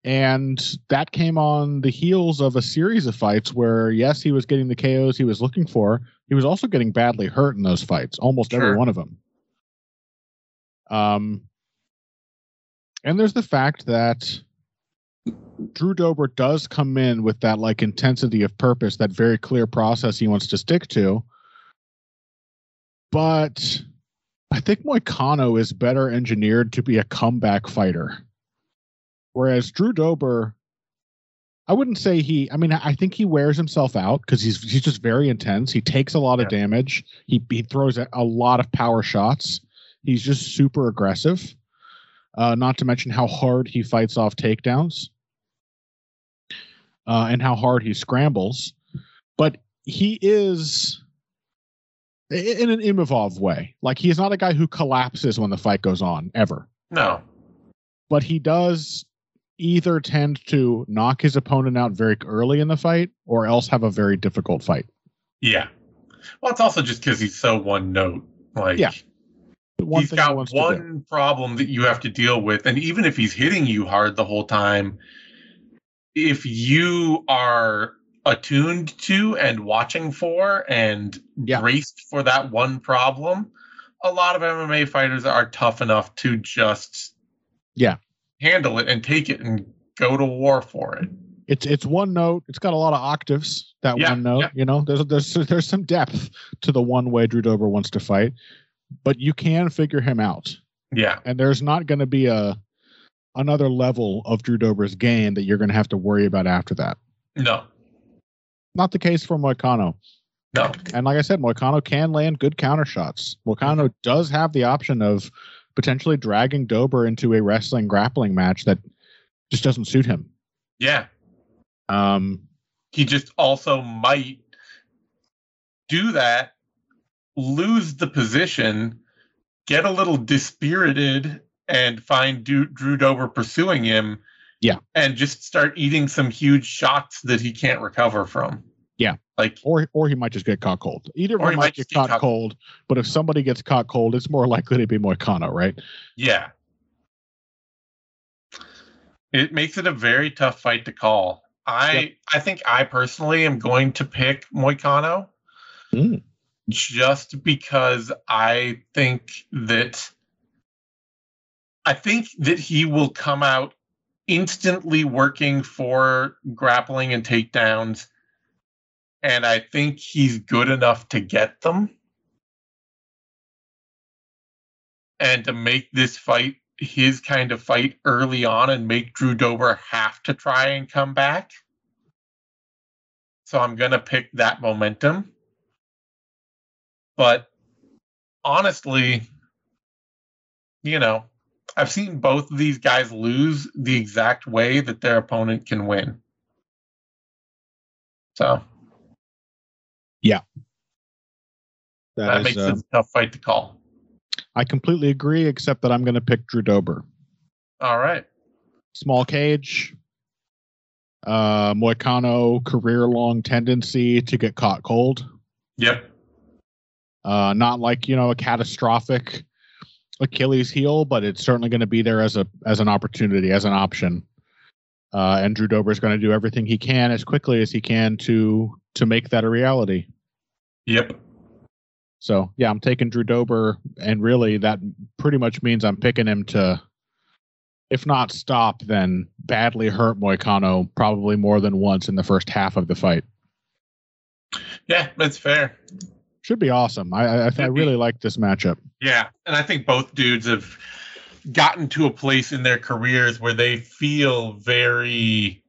B: And that came on the heels of a series of fights where, yes, he was getting the KOs he was looking for. He was also getting badly hurt in those fights, almost every one of them. Um, and there's the fact that Drew Dober does come in with that like intensity of purpose, that very clear process he wants to stick to. But I think Moicano is better engineered to be a comeback fighter. Whereas Drew Dober, I wouldn't say he. I mean, I think he wears himself out because he's he's just very intense. He takes a lot of damage. He he throws a, a lot of power shots. He's just super aggressive. Uh, not to mention how hard he fights off takedowns, uh, and how hard he scrambles. But he is in an Imavov way. Like he is not a guy who collapses when the fight goes on ever
A: No.
B: but he does either tend to knock his opponent out very early in the fight or else have a very difficult fight.
A: Yeah. Well, it's also just because he's so one note. Like,
B: Yeah, one
A: he's
B: he
A: got
B: do.
A: one problem that you have to deal with. And even if he's hitting you hard the whole time, if you are attuned to and watching for and
B: Yeah.
A: braced for that one problem, a lot of MMA fighters are tough enough to just
B: Yeah.
A: handle it and take it and go to war for it.
B: It's it's one note. It's got a lot of octaves. That
A: Yeah,
B: one note,
A: yeah.
B: you know, there's there's there's some depth to the one way Drew Dober wants to fight, but you can figure him out.
A: Yeah.
B: And there's not going to be a another level of Drew Dober's game that you're going to have to worry about after that.
A: No.
B: Not the case for Moicano.
A: No.
B: And like I said, Moicano can land good counter shots. Moicano does have the option of potentially dragging Dober into a wrestling grappling match that just doesn't suit him.
A: Yeah.
B: Um,
A: he just also might do that, lose the position, get a little dispirited, and find Drew, Drew Dober pursuing him.
B: Yeah.
A: And just start eating some huge shots that he can't recover from.
B: Yeah.
A: Like,
B: or or he might just get caught cold. Either
A: he
B: might
A: might
B: get
A: get
B: caught
A: caught-
B: cold, but if somebody gets caught cold, it's more [LAUGHS] likely to be Moicano, right?
A: yeah. It makes it a very tough fight to call. I
B: Yep.
A: I think I personally am going to pick Moicano.
B: Mm.
A: just because I think that I think that he will come out instantly working for grappling and takedowns and I think he's good enough to get them and to make this fight his kind of fight early on and make Drew Dober have to try and come back. So I'm going to pick that momentum. But honestly, you know, I've seen both of these guys lose the exact way that their opponent can win. So yeah, that, that,
B: is,
A: makes
B: uh,
A: it a tough fight to call.
B: I completely agree, except that I'm going to pick Drew Dober.
A: All right.
B: Small cage. Uh, Moicano career long tendency to get caught cold.
A: Yep.
B: Uh, not like you know a catastrophic Achilles heel, but it's certainly going to be there as a as an opportunity, as an option. Uh, and Drew Dober is going to do everything he can as quickly as he can to to make that a reality.
A: Yep.
B: So yeah, I'm taking Drew Dober, and really that pretty much means I'm picking him to, if not stop, then badly hurt Moicano probably more than once in the first half of the fight.
A: Yeah, that's fair.
B: Should be awesome. I I, I, really like this matchup.
A: Yeah, and I think both dudes have gotten to a place in their careers where they feel very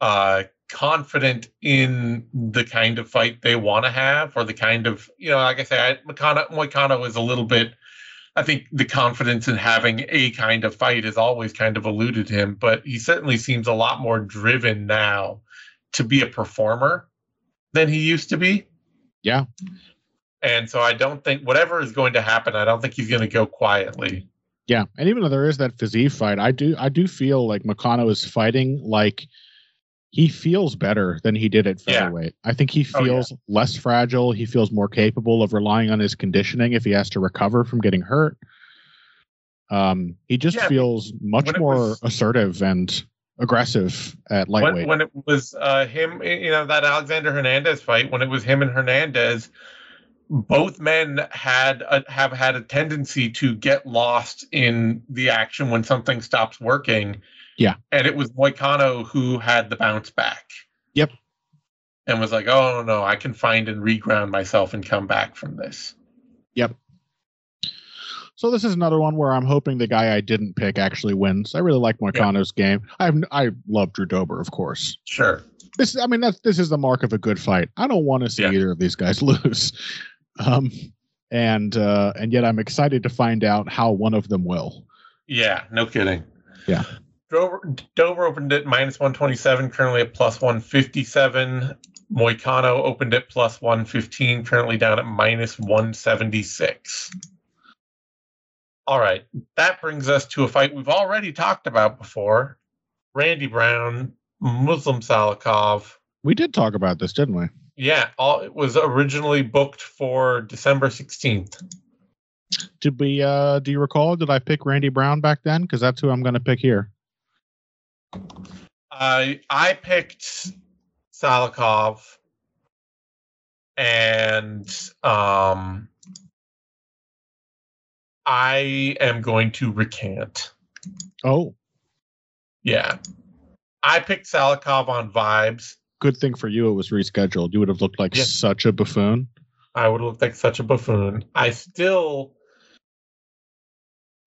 A: uh confident in the kind of fight they want to have or the kind of you know like i say I, Moicano, Moicano is a little bit i think the confidence in having a kind of fight has always kind of eluded him but he certainly seems a lot more driven now to be a performer than he used to be
B: Yeah.
A: and so I don't think whatever is going to happen, I don't think he's going to go quietly.
B: Yeah, and even though there is that physique fight, I do I do feel like Moicano is fighting like he feels better than he did at
A: Yeah.
B: featherweight. I think he
A: Oh, yeah.
B: feels less fragile. He feels more capable of relying on his conditioning if he has to recover from getting hurt. Um, he just
A: Yeah,
B: feels much more
A: was-
B: assertive and aggressive at lightweight.
A: When, when it was uh, him, you know, that Alexander Hernandez fight, when it was him and Hernandez, both men had a, have had a tendency to get lost in the action when something stops working,
B: Yeah.
A: And it was Moicano who had the bounce back.
B: Yep.
A: And was like, oh no, I can find and reground myself and come back from this.
B: Yep. So this is another one where I'm hoping the guy I didn't pick actually wins. I really like Moicano's game. I've I love Drew Dober, of course.
A: Sure.
B: This I mean that's this is the mark of a good fight. I don't want to see
A: Yeah.
B: either of these guys [LAUGHS] lose. Um and uh and yet I'm excited to find out how one of them will.
A: Yeah, no kidding.
B: Yeah.
A: Dober, Dober opened at minus 127, currently at plus 157. Moicano opened at plus 115, currently down at minus 176. All right, that brings us to a fight we've already talked about before Randy Brown, Muslim Salikhov.
B: We did talk about this, didn't we?
A: Yeah, all, it was originally booked for December 16th.
B: Did we uh do you recall did I pick Randy Brown back then because that's who I'm going to pick here.
A: I I picked Salikhov and um I am going to recant.
B: Oh,
A: Yeah. I picked Salikhov on vibes.
B: good thing for you it was rescheduled. You would have looked like
A: Yeah.
B: such a buffoon.
A: I would have looked like such a buffoon. I still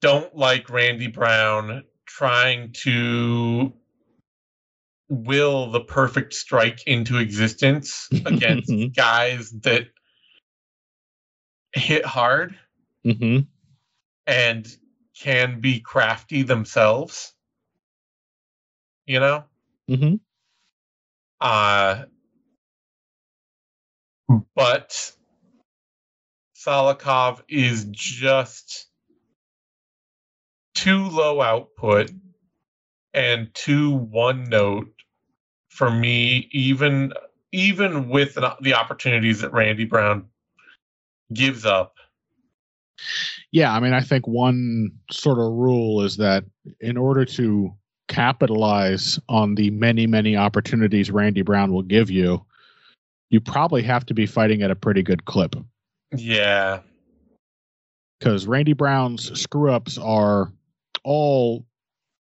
A: don't like Randy Brown trying to will the perfect strike into existence [LAUGHS] against guys that hit hard
B: hmm
A: and can be crafty themselves. You know?
B: hmm
A: Uh, but Salikhov is just too low output and too one note for me, even even with the opportunities that Randy Brown gives up.
B: Yeah, I mean, I think one sort of rule is that in order to capitalize on the many, many opportunities Randy Brown will give you, you probably have to be fighting at a pretty good clip.
A: Yeah,
B: because Randy Brown's screw ups are all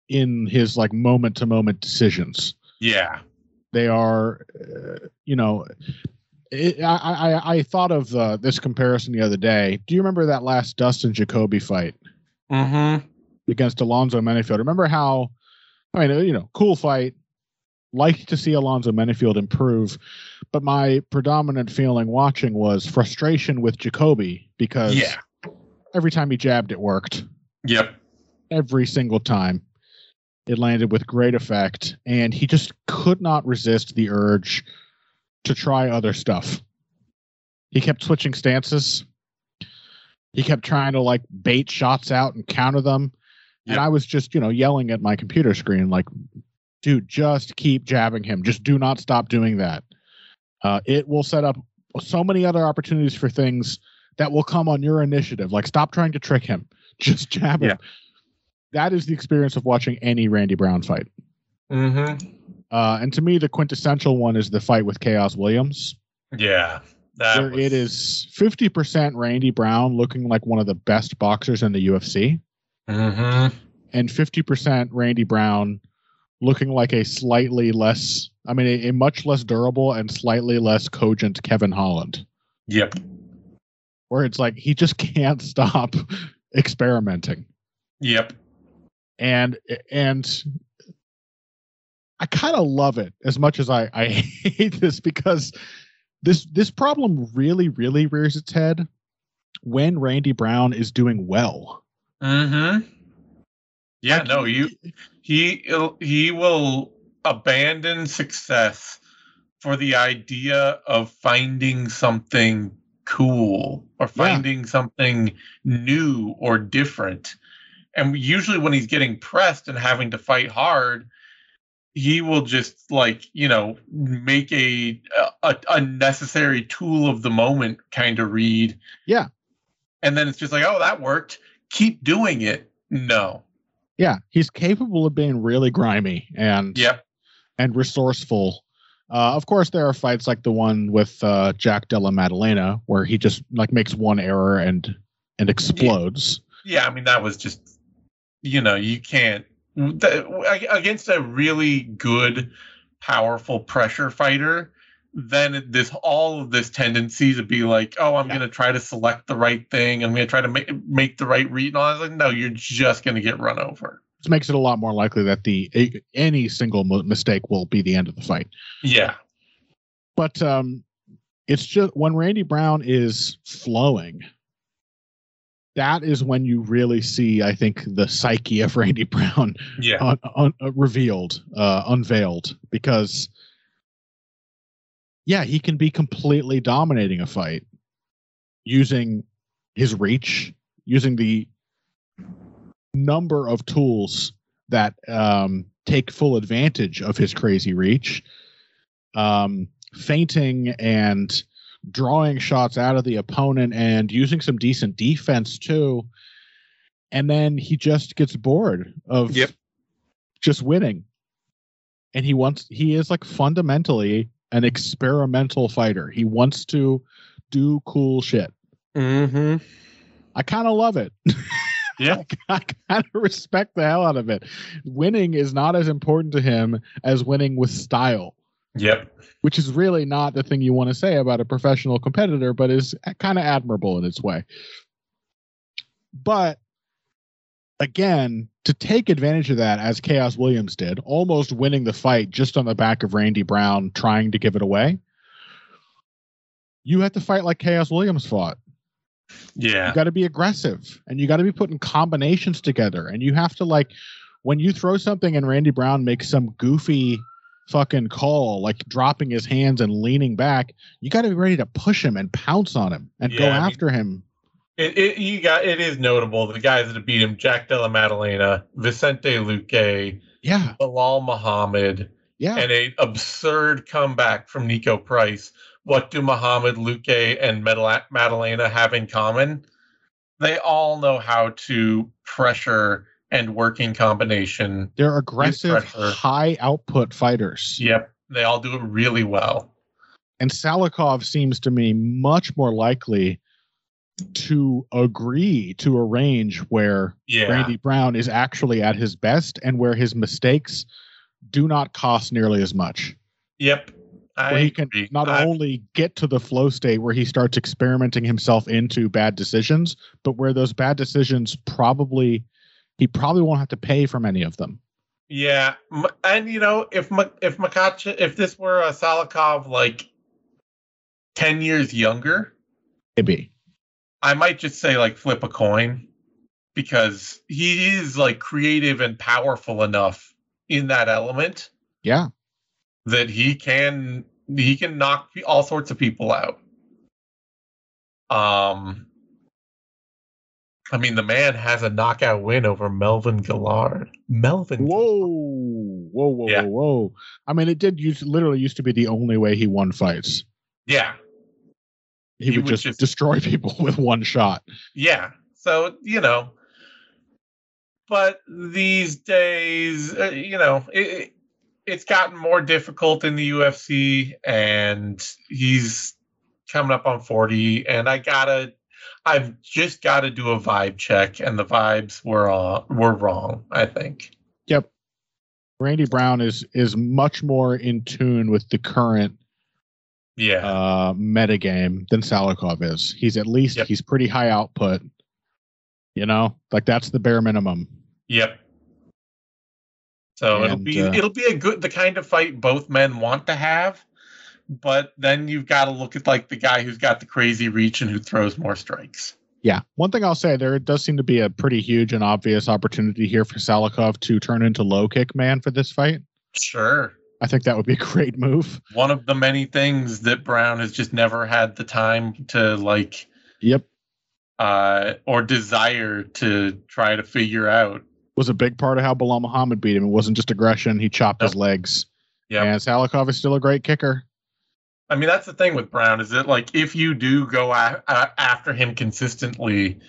B: in his like moment to moment decisions.
A: yeah,
B: They are, uh, you know, it, I, I I thought of uh, this comparison the other day. Do you remember that last Dustin Jacoby fight?
A: mm-hmm.
B: against Alonzo Menifield. Remember how, I mean, you know, cool fight. Like to see Alonzo Menifield improve, but my predominant feeling watching was frustration with Jacoby because
A: Yeah,
B: every time he jabbed, it worked.
A: yep,
B: Every single time, it landed with great effect, and he just could not resist the urge to try other stuff. He kept switching stances. He kept trying to like bait shots out and counter them. And I was just, you know, yelling at my computer screen, like, dude, just keep jabbing him. Just do not stop doing that. Uh, it will set up so many other opportunities for things that will come on your initiative. Like, stop trying to trick him. [LAUGHS] Just jab him. That is the experience of watching any Randy Brown fight.
A: mm-hmm.
B: Uh, and to me, the quintessential one is the fight with Khaos Williams,
A: yeah. That was-
B: it is 50% Randy Brown looking like one of the best boxers in the UFC,
A: Mm-hmm.
B: and 50% Randy Brown looking like a slightly less, I mean, a, a much less durable and slightly less cogent Kevin Holland,
A: Yep.
B: where it's like he just [LAUGHS] can't stop experimenting.
A: Yep.
B: and and I kind of love it as much as I I [LAUGHS] hate this because this this problem really really rears its head when Randy Brown is doing well.
A: Mm-hmm. Yeah,
B: Like,
A: no, you he he will abandon success for the idea of finding something cool or finding something new or different. And usually when he's getting pressed and having to fight hard, he will just like, you know, make a a, a necessary tool of the moment kind of read.
B: Yeah.
A: And then it's just like, oh, that worked. Keep doing it. No.
B: Yeah, he's capable of being really grimy and
A: yeah
B: and resourceful. Uh, of course, there are fights like the one with uh, Jack Della Maddalena where he just like makes one error and and explodes.
A: Yeah, I mean that was just you know, you can't against a really good, powerful pressure fighter, then this all of this tendency to be like, oh, I'm
B: Yeah.
A: going to try to select the right thing. I'm going to try to make make the right read. And all that. Like, no, you're just going to get run over.
B: This makes it a lot more likely that the any single mistake will be the end of the fight.
A: Yeah,
B: But um, it's just when Randy Brown is flowing, that is when you really see, I think, the psyche of Randy Brown
A: yeah,
B: un, un, uh, revealed, uh, unveiled, because yeah, he can be completely dominating a fight using his reach, using the number of tools that um, take full advantage of his crazy reach, um, feinting and drawing shots out of the opponent and using some decent defense too. And then he just gets bored of
A: Yep.
B: just winning. And he wants he is like fundamentally an experimental fighter. He wants to do cool shit.
A: mm-hmm.
B: I kind of love it. [LAUGHS]
A: Yeah.
B: I kind of respect the hell out of it. Winning is not as important to him as winning with style,
A: yep,
B: which is really not the thing you want to say about a professional competitor, but is kind of admirable in its way. But again, to take advantage of that, as Khaos Williams did, almost winning the fight just on the back of Randy Brown trying to give it away, you have to fight like Khaos Williams fought.
A: yeah,
B: You got to be aggressive and you got to be putting combinations together. And you have to, like, when you throw something and Randy Brown makes some goofy fucking call, like dropping his hands and leaning back, you got to be ready to push him and pounce on him and go
A: Yeah, I mean-
B: after him.
A: It, it you got it is notable the guys that have beat him: Jack Della Maddalena, Vicente Luque,
B: Yeah.
A: Belal Muhammad,
B: Yeah.
A: and a absurd comeback from Niko Price. What do Muhammad, Luque, and Maddalena have in common? They all know how to pressure and working combination.
B: They're aggressive, high output fighters.
A: Yep, they all do it really well.
B: And Salikhov seems to me much more likely to agree to a range where
A: Yeah,
B: Randy Brown is actually at his best and where his mistakes do not cost nearly as much.
A: yep. I
B: Where he can
A: agree.
B: not
A: I-
B: only get to the flow state where he starts experimenting himself into bad decisions, but where those bad decisions probably he probably won't have to pay for many of them.
A: Yeah, and you know, if if Makacha, if this were a Salikhov like ten years younger,
B: Maybe.
A: I might just say like flip a coin because he is like creative and powerful enough in that element
B: Yeah.
A: that he can he can knock all sorts of people out. Um, I mean, the man has a knockout win over Melvin Guillard. Melvin,
B: Whoa. Whoa, whoa,
A: Yeah.
B: whoa, whoa. I mean, it did use literally used to be the only way he won fights.
A: yeah,
B: He,
A: He
B: would,
A: would
B: just,
A: just-
B: destroy [LAUGHS] people with one shot.
A: Yeah. So, you know, but these days, uh, you know, it, it, it's gotten more difficult in the UFC and he's coming up on 40 and I got to I've just got to do a vibe check and the vibes were all, were wrong, I think.
B: Yep. Randy Brown is is much more in tune with the current
A: Yeah.
B: uh metagame than Salikhov is. He's at least
A: Yep.
B: he's pretty high output. You know, like that's the bare minimum.
A: Yep. So it'll be
B: uh,
A: it'll be a good the kind of fight both men want to have, but then you've got to look at like the guy who's got the crazy reach and who throws more strikes.
B: Yeah. One thing I'll say there does seem to be a pretty huge and obvious opportunity here for Salikhov to turn into low kick man for this fight.
A: Sure.
B: I think that would be a great move.
A: One of the many things that Brown has just never had the time to like
B: Yep.
A: uh or desire to try to figure out.
B: Was a big part of how Belal Muhammad beat him. It wasn't just aggression. He chopped his legs.
A: Yeah.
B: And Salikhov is still a great kicker.
A: I mean, that's the thing with Brown is that like if you do go a- a- after him consistently,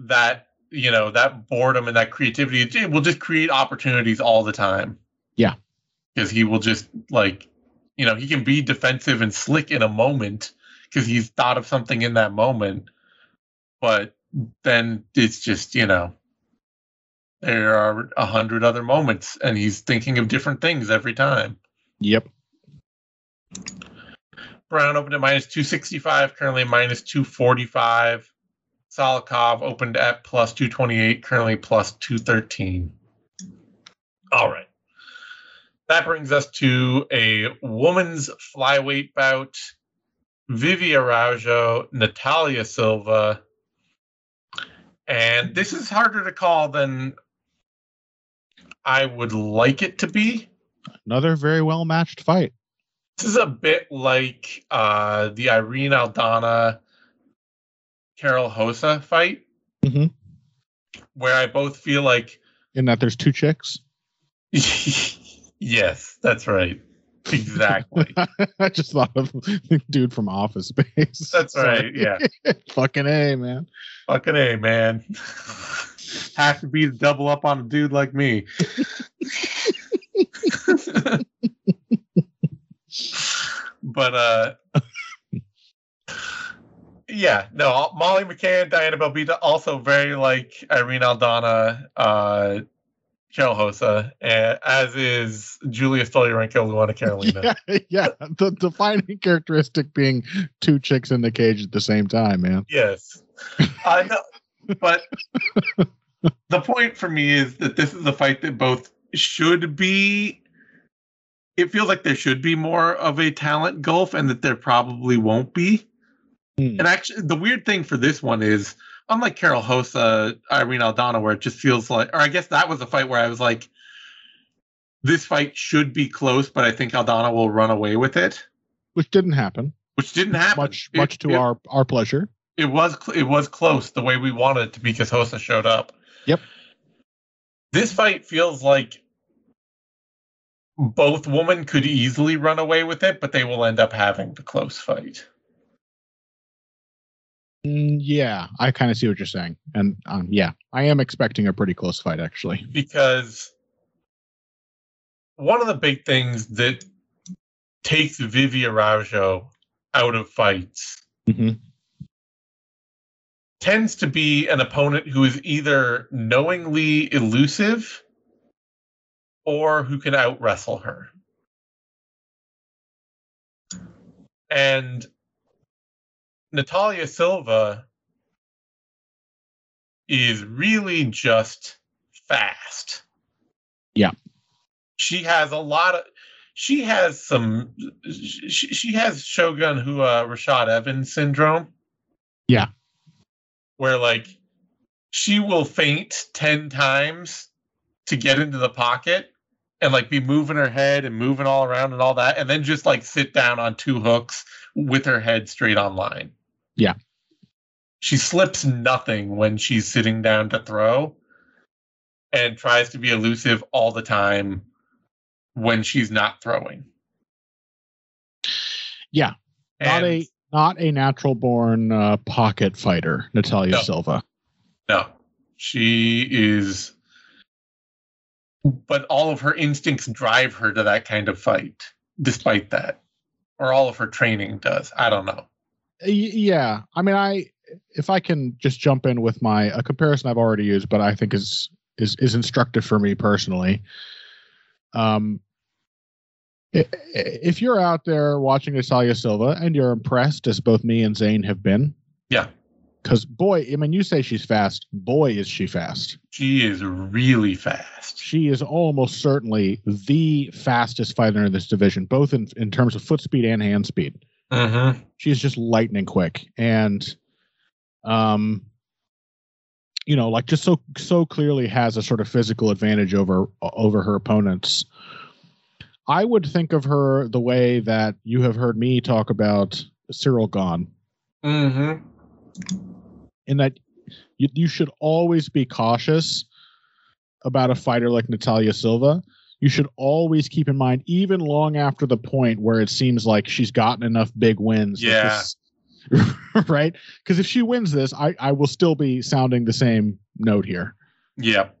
A: that you know that boredom and that creativity it- will just create opportunities all the time.
B: Yeah.
A: because he will just like, you know, he can be defensive and slick in a moment because he's thought of something in that moment, but then it's just you know there are a hundred other moments, and he's thinking of different things every time.
B: Yep.
A: Brown opened at minus 265, currently minus 245. Salikhov opened at plus 228, currently plus 213. All right. That brings us to a woman's flyweight bout. Vivi Araujo, Natalia Silva. And this is harder to call than I would like it to be.
B: Another very well matched fight.
A: This is a bit like uh, the Irene Aldana Karol Rosa fight,
B: Mhm.
A: where I both feel like,
B: In that there's two chicks. [LAUGHS]
A: yes, that's right, exactly. [LAUGHS]
B: I just thought of the dude from Office Space.
A: That's right. Yeah, [LAUGHS]
B: Fucking A, man.
A: fucking a man. Have to be to double up on a dude like me. But uh yeah no molly mccann diana belbita also very like irene aldana uh Karol Rosa, and as is Julia Stolyarenko, Luana Carolina. [LAUGHS]
B: Yeah, yeah. The defining characteristic being two chicks in the cage at the same time, man.
A: Yes, I know, but the point for me is that this is a fight that both should be. It feels like there should be more of a talent gulf, and that there probably won't be.
B: Hmm.
A: And actually, the weird thing for this one is, unlike Karol Rosa, Irene Aldana, where it just feels like, or I guess that was a fight where I was like, this fight should be close, but I think Aldana will run away with it,
B: Which didn't happen.
A: which didn't happen.
B: Much,
A: It-
B: much to
A: it-
B: our our pleasure.
A: it was it was close the way we wanted it to be because Rosa showed up.
B: Yep.
A: This fight feels like both women could easily run away with it, but they will end up having the close fight.
B: Mm, yeah, I kind of see what you're saying, and um, yeah, I am expecting a pretty close fight actually.
A: because one of the big things that takes Vivi Araujo out of fights
B: hmm
A: tends to be an opponent who is either knowingly elusive or who can out wrestle her. And Natalia Silva is really just fast.
B: Yeah.
A: She has a lot of she has some she, she has Shogun who uh Rashad Evans syndrome.
B: Yeah.
A: Where like she will faint 10 times to get into the pocket and like be moving her head and moving all around and all that and then just like sit down on two hooks with her head straight on line.
B: Yeah.
A: She slips nothing when she's sitting down to throw and tries to be elusive all the time when she's not throwing.
B: Yeah, not
A: And-
B: a not a natural born uh, pocket fighter, Natalia
A: No.
B: Silva.
A: No, she is. But all of her instincts drive her to that kind of fight, despite that, or all of her training does. I don't know.
B: Yeah, I mean, I if I can just jump in with my a comparison I've already used, but I think is is is instructive for me personally. Um, if you're out there watching Natalia Silva and you're impressed, as both me and Zane have been,
A: Yeah,
B: because boy, I mean, you say she's fast. Boy, is she fast.
A: she is really fast.
B: She is almost certainly the fastest fighter in this division, both in, in terms of foot speed and hand speed.
A: Mm-hmm.
B: She's just lightning quick. And um you know, like just so so clearly has a sort of physical advantage over over her opponents. I would think of her the way that you have heard me talk about Ciryl Gane,
A: Mm-hmm.
B: In that you, you should always be cautious about a fighter like Natalia Silva. You should always keep in mind, even long after the point where it seems like she's gotten enough big wins.
A: Yeah.
B: this- [LAUGHS] right? Because if she wins this, I, I will still be sounding the same note here.
A: Yep.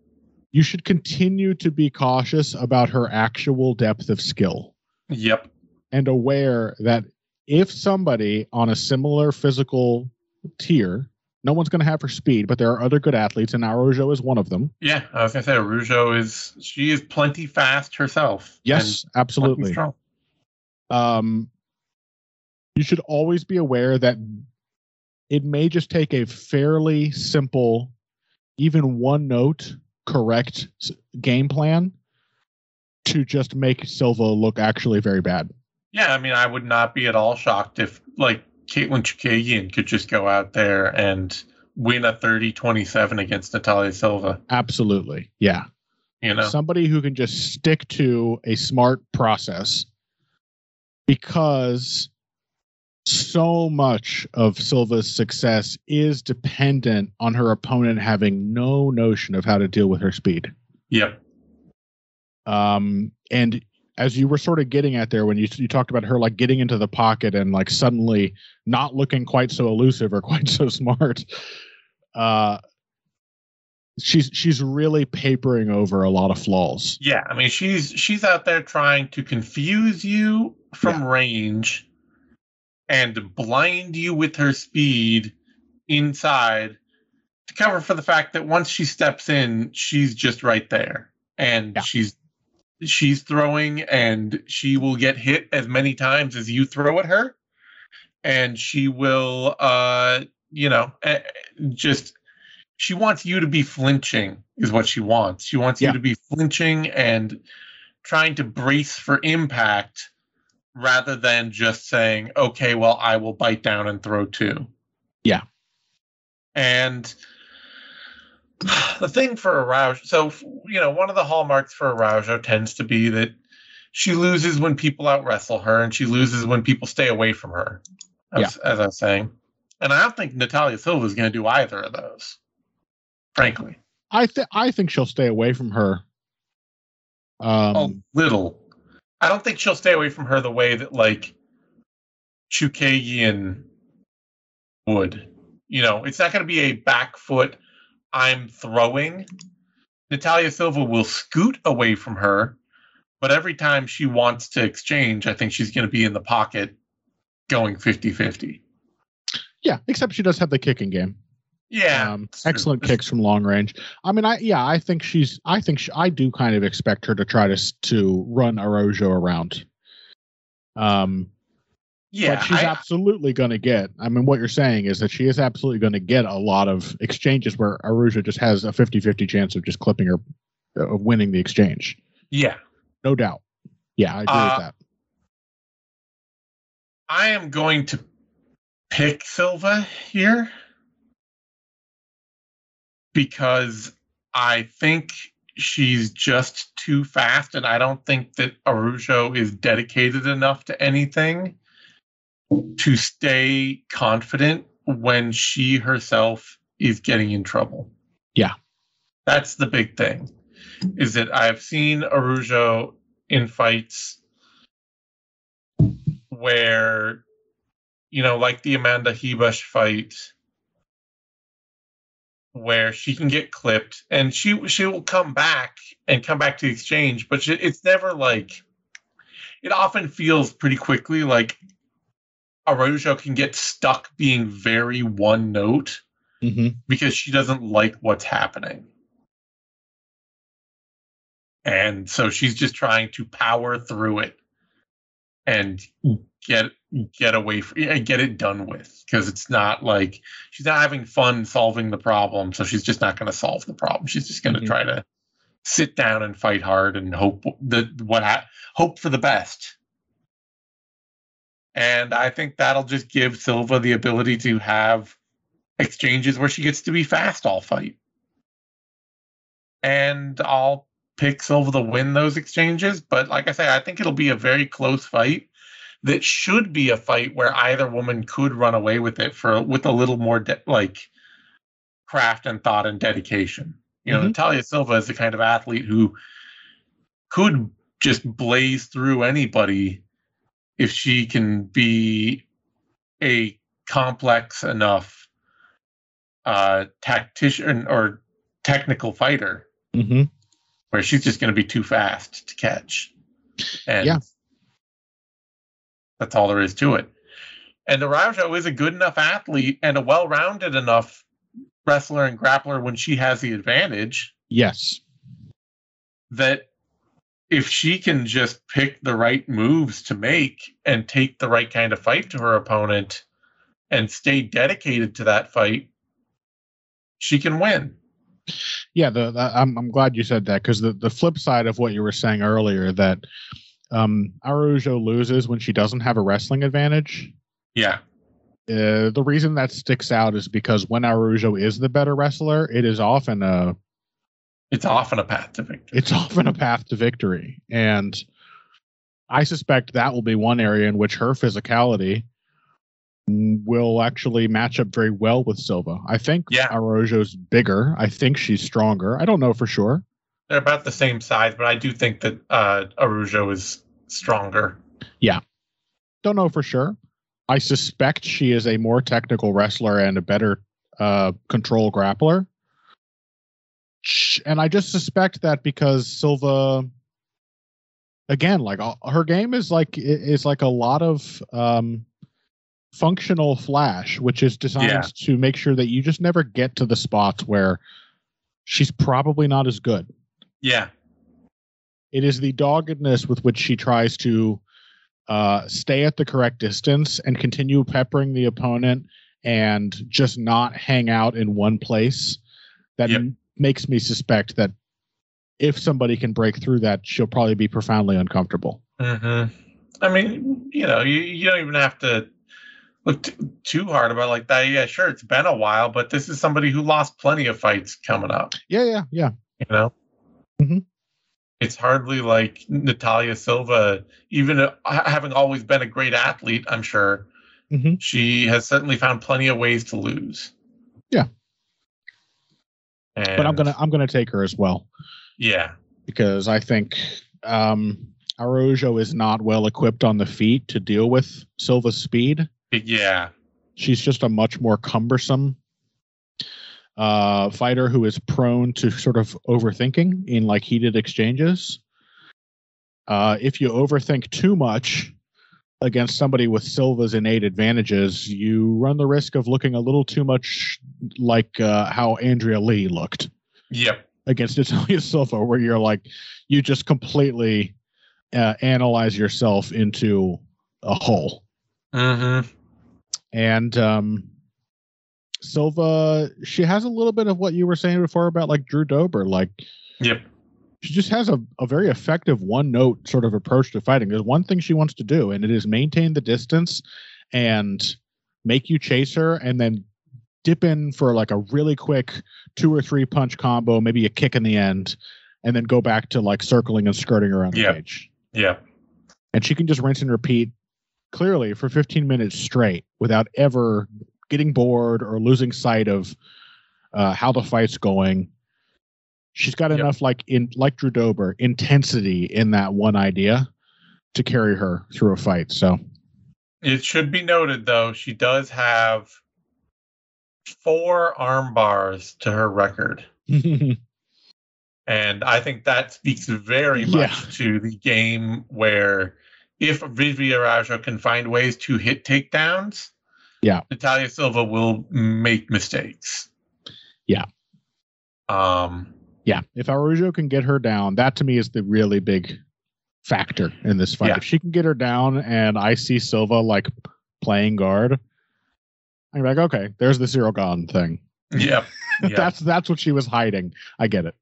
B: You should continue to be cautious about her actual depth of skill
A: Yep.
B: and aware that if somebody on a similar physical tier, No one's going to have her speed, but there are other good athletes, and Araujo is one of them.
A: Yeah, I was gonna say Araujo is she is plenty fast herself.
B: Yes, absolutely. Um, you should always be aware that it may just take a fairly simple, even one note correct game plan to just make Silva look actually very bad.
A: Yeah, I mean, I would not be at all shocked if like Caitlin Chookagian could just go out there and win a 30-27 against Natalia Silva.
B: Absolutely. Yeah.
A: You know,
B: Somebody who can just stick to a smart process because so much of Silva's success is dependent on her opponent having no notion of how to deal with her speed.
A: yep,
B: Um, and as you were sort of getting at there when you you talked about her like getting into the pocket and like suddenly not looking quite so elusive or [LAUGHS] quite so smart, uh, she's she's really papering over a lot of flaws.
A: yeah. I mean, she's she's out there trying to confuse you from range and blind you with her speed inside to cover for the fact that once she steps in, she's just right there, and
B: Yeah.
A: she's she's throwing and she will get hit as many times as you throw at her and she will uh you know eh, just she wants you to be flinching is what she wants she wants
B: Yeah.
A: you to be flinching and trying to brace for impact rather than just saying okay well i will bite down and throw two
B: Yeah.
A: and the thing for Araujo, so you know, one of the hallmarks for Araujo tends to be that she loses when people out wrestle her, and she loses when people stay away from her. As, as I was saying, and I don't think Natalia Silva is going to do either of those. Frankly,
B: I think I think she'll stay away from her. Um,
A: a little. I don't think she'll stay away from her the way that like Chookagian would. You know, it's not going to be a back foot. I'm throwing. Natalia Silva will scoot away from her, but every time she wants to exchange, I think she's going to be in the pocket going 50 50.
B: yeah, except she does have the kicking game.
A: Yeah.
B: um, excellent kicks from long range. I mean, I yeah, I think she's. I think she, I do kind of expect her to try to to run Araujo around. Um,
A: Yeah.
B: but she's
A: I-
B: absolutely going to get. I mean, what you're saying is that she is absolutely going to get a lot of exchanges where Araujo just has a 50-50 chance of just clipping her, of winning the exchange.
A: yeah.
B: No doubt. Yeah, I agree
A: Uh,
B: with that.
A: I am going to pick Silva here because I think she's just too fast, and I don't think that Araujo is dedicated enough to anything to stay confident when she herself is getting in trouble.
B: Yeah.
A: That's the big thing. Is that I've seen Araujo in fights where you know, like the Amanda Ribas fight, where she can get clipped and she she will come back and come back to the exchange, but she, it's never like. It often feels pretty quickly like Araujo can get stuck being very one note
B: hmm
A: because she doesn't like what's happening. And so she's just trying to power through it and get get away from and get it done with because it's not like she's not having fun solving the problem so she's just not going to solve the problem she's just going to
B: Mhm.
A: try to sit down and fight hard and hope that what ha- hope for the best and i think that'll just give silva the ability to have exchanges where she gets to be fast all fight and i'll pick silva to win those exchanges but like i say i think it'll be a very close fight that should be a fight where either woman could run away with it for with a little more de- like craft and thought and dedication. You know,
B: Mhm.
A: Natalia Silva is the kind of athlete who could just blaze through anybody if she can be a complex enough uh tactician or technical fighter
B: hmm
A: where she's just going to be too fast to catch. And
B: Yeah.
A: that's all there is to it. And Araujo is a good enough athlete and a well-rounded enough wrestler and grappler when she has the advantage.
B: Yes.
A: That if she can just pick the right moves to make and take the right kind of fight to her opponent and stay dedicated to that fight, she can win.
B: Yeah, the, the I'm I'm glad you said that because the the flip side of what you were saying earlier that um Araujo loses when she doesn't have a wrestling advantage.
A: Yeah.
B: Uh, the reason that sticks out is because when Araujo is the better wrestler, it is often a
A: It's often a path to victory.
B: it's often a path to victory, and I suspect that will be one area in which her physicality will actually match up very well with Silva. I think
A: Yeah.
B: Araujo's bigger. I think she's stronger. I don't know for sure.
A: They're about the same size, but I do think that uh, Araujo is stronger. Yeah.
B: Don't know for sure. I suspect she is a more technical wrestler and a better uh, control grappler. And I just suspect that because Silva, again, like uh, her game is like is like a lot of um, functional flash, which is designed
A: Yeah.
B: to make sure that you just never get to the spots where she's probably not as good.
A: Yeah.
B: It is the doggedness with which she tries to uh, stay at the correct distance and continue peppering the opponent and just not hang out in one place that
A: Yep.
B: Makes me suspect that if somebody can break through that, she'll probably be profoundly uncomfortable.
A: hmm I mean, you know, you, you don't even have to look t- too hard about like that. Yeah, sure, it's been a while, but this is somebody who lost plenty of fights coming up.
B: Yeah, yeah, yeah.
A: You know,
B: Mhm.
A: it's hardly like Natalia Silva, even having always been a great athlete. I'm sure
B: Mhm.
A: she has certainly found plenty of ways to lose.
B: Yeah.
A: And,
B: But I'm gonna I'm gonna take her as well
A: yeah,
B: because I think um, Araujo is not well equipped on the feet to deal with Silva's speed.
A: yeah,
B: she's just a much more cumbersome uh, fighter who is prone to sort of overthinking in like heated exchanges. Uh, if you overthink too much against somebody with Silva's innate advantages, you run the risk of looking a little too much like uh, how Andrea Lee looked.
A: Yep,
B: against Natalia [LAUGHS] Silva, where you're like, you just completely uh, analyze yourself into a hole.
A: Hmm
B: and um Silva she has a little bit of what you were saying before about like Drew Dober like
A: yep,
B: she just has a, a very effective one note sort of approach to fighting there's one thing she wants to do and it is maintain the distance and make you chase her and then dip in for like a really quick two or three punch combo maybe a kick in the end and then go back to like circling and skirting around the
A: Yeah.
B: cage
A: yep,
B: and she can just rinse and repeat clearly for 15 minutes straight without ever getting bored or losing sight of uh, how the fight's going. She's got
A: Yep.
B: enough like in like Drew Dober intensity in that one idea to carry her through a fight. So
A: It should be noted, though, she does have four arm bars to her record. [LAUGHS] And I think that speaks very much
B: Yeah.
A: to the game where if Vivi Araujo can find ways to hit takedowns,
B: Yeah.
A: Natalia Silva will make mistakes.
B: Yeah.
A: Um,
B: yeah, if Araujo can get her down, that to me is the really big factor in this fight.
A: Yeah.
B: If she can get her down and I see Silva like playing guard, I'm like, okay, there's the Ciryl Gane thing.
A: yep. Yeah. [LAUGHS]
B: that's that's what she was hiding. I get it.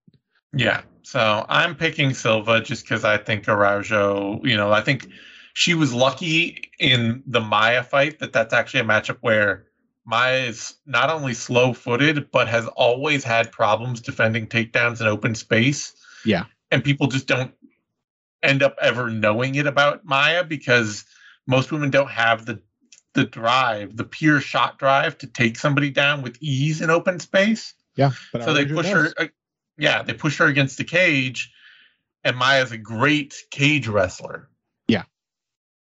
A: Yeah. So I'm picking Silva just because I think Araujo, you know, I think she was lucky in the Maia fight that that's actually a matchup where Maia is not only slow footed, but has always had problems defending takedowns in open space.
B: Yeah.
A: And people just don't end up ever knowing it about Maia because most women don't have the the drive, the pure shot drive to take somebody down with ease in open space
B: Yeah,
A: so they push
B: does.
A: her yeah they push her against the cage and maia's a great cage wrestler
B: Yeah.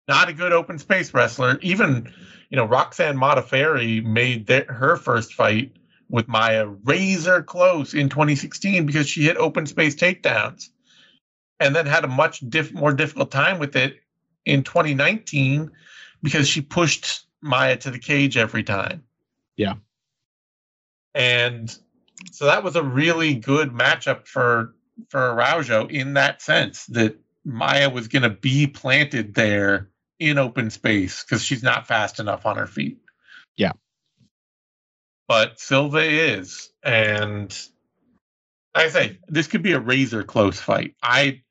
A: not a good open space wrestler even you know roxanne modafferi made their, her first fight with maia razor close in 2016 because she hit open space takedowns and then had a much diff- more difficult time with it in 2019 because she pushed maia to the cage every time Yeah. And so that was a really good matchup for for Araujo in that sense that Maia was going to be planted there in open space because she's not fast enough on her feet.
B: Yeah.
A: But Silva is. And like I say, this could be a razor close fight. I,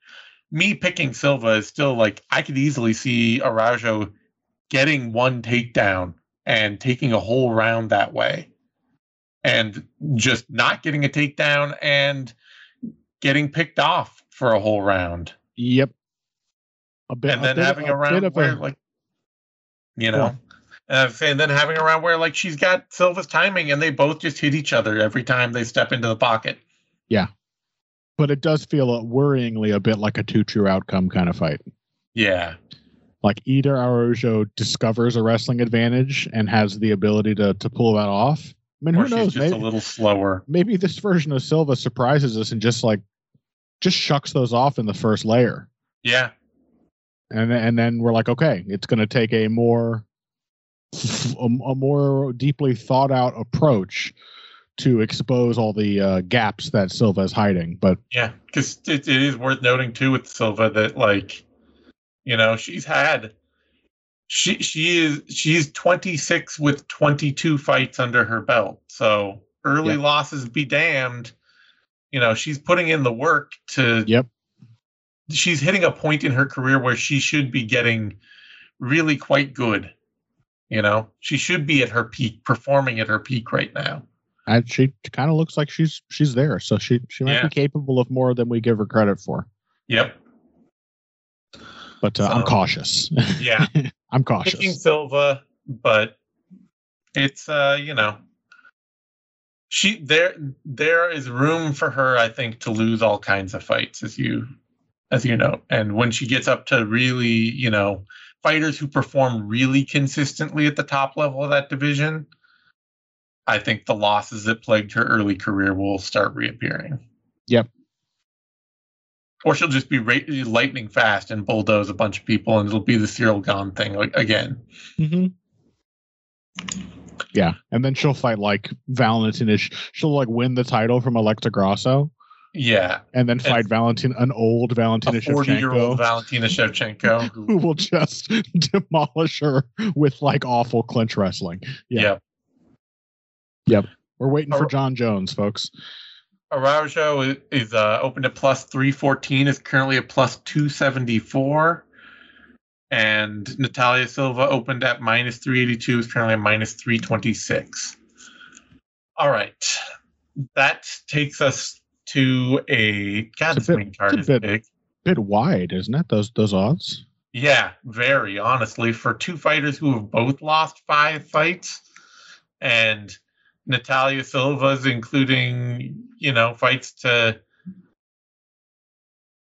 A: me picking Silva is still like, I could easily see Araujo getting one takedown and taking a whole round that way. And just not getting a takedown and getting picked off for a whole round.
B: Yep.
A: A bit, and then a having a, a round where, a, like, you know, uh, and then having a round where, like, she's got Silva's timing and they both just hit each other every time they step into the pocket.
B: Yeah. But it does feel worryingly a bit like a two true outcome kind of fight.
A: Yeah.
B: Like either Araujo discovers a wrestling advantage and has the ability to, to pull that off. I mean, who knows?
A: Just maybe, a little slower.
B: Maybe this version of Silva surprises us and just like just shucks those off in the first layer.
A: Yeah.
B: And and then we're like, okay, it's going to take a more a, a, more deeply thought out approach to expose all the uh, gaps that Silva is hiding. But
A: yeah, because it, it is worth noting too with Silva that like, you know, she's had she she is she's 26 with 22 fights under her belt. So early losses be damned you know she's putting in the work to
B: yep
A: she's hitting a point in her career where she should be getting really quite good you know? She should be at her peak performing at her peak right now.
B: And she kind of looks like she's she's there so she she might yeah. be capable of more than we give her credit for.
A: Yep.
B: But uh, so, [LAUGHS] i'm cautious.
A: yeah.
B: I'm cautious.
A: Picking silva but it's uh you know she there there is room for her i think to lose all kinds of fights as you as you know and when she gets up to really you know fighters who perform really consistently at the top level of that division i think the losses that plagued her early career will start reappearing
B: yep
A: or she'll just be lightning fast and bulldoze a bunch of people and it'll be the Ciryl Gane thing like, again
B: mm-hmm. Yeah, and then she'll fight like Valentinish. She'll like win the title from Alexa Grasso.
A: Yeah,
B: and then fight Valentin, an old Valentina Shevchenko,
A: Valentina Shevchenko, [LAUGHS]
B: who, who will just [LAUGHS] demolish her with like awful clinch wrestling. Yeah. Yep. Yep. We're waiting for Jon Jones, folks.
A: Araujo is, is uh, open to plus 314, is currently at plus 274 and Natalia Silva opened at minus 382, is currently at minus 326. All right. That takes us to a God, card is
B: bit,
A: big.
B: Bit wide, isn't it? Those those odds.
A: Yeah, very honestly, for two fighters who have both lost five fights, and Natalia Silva's including you know fights to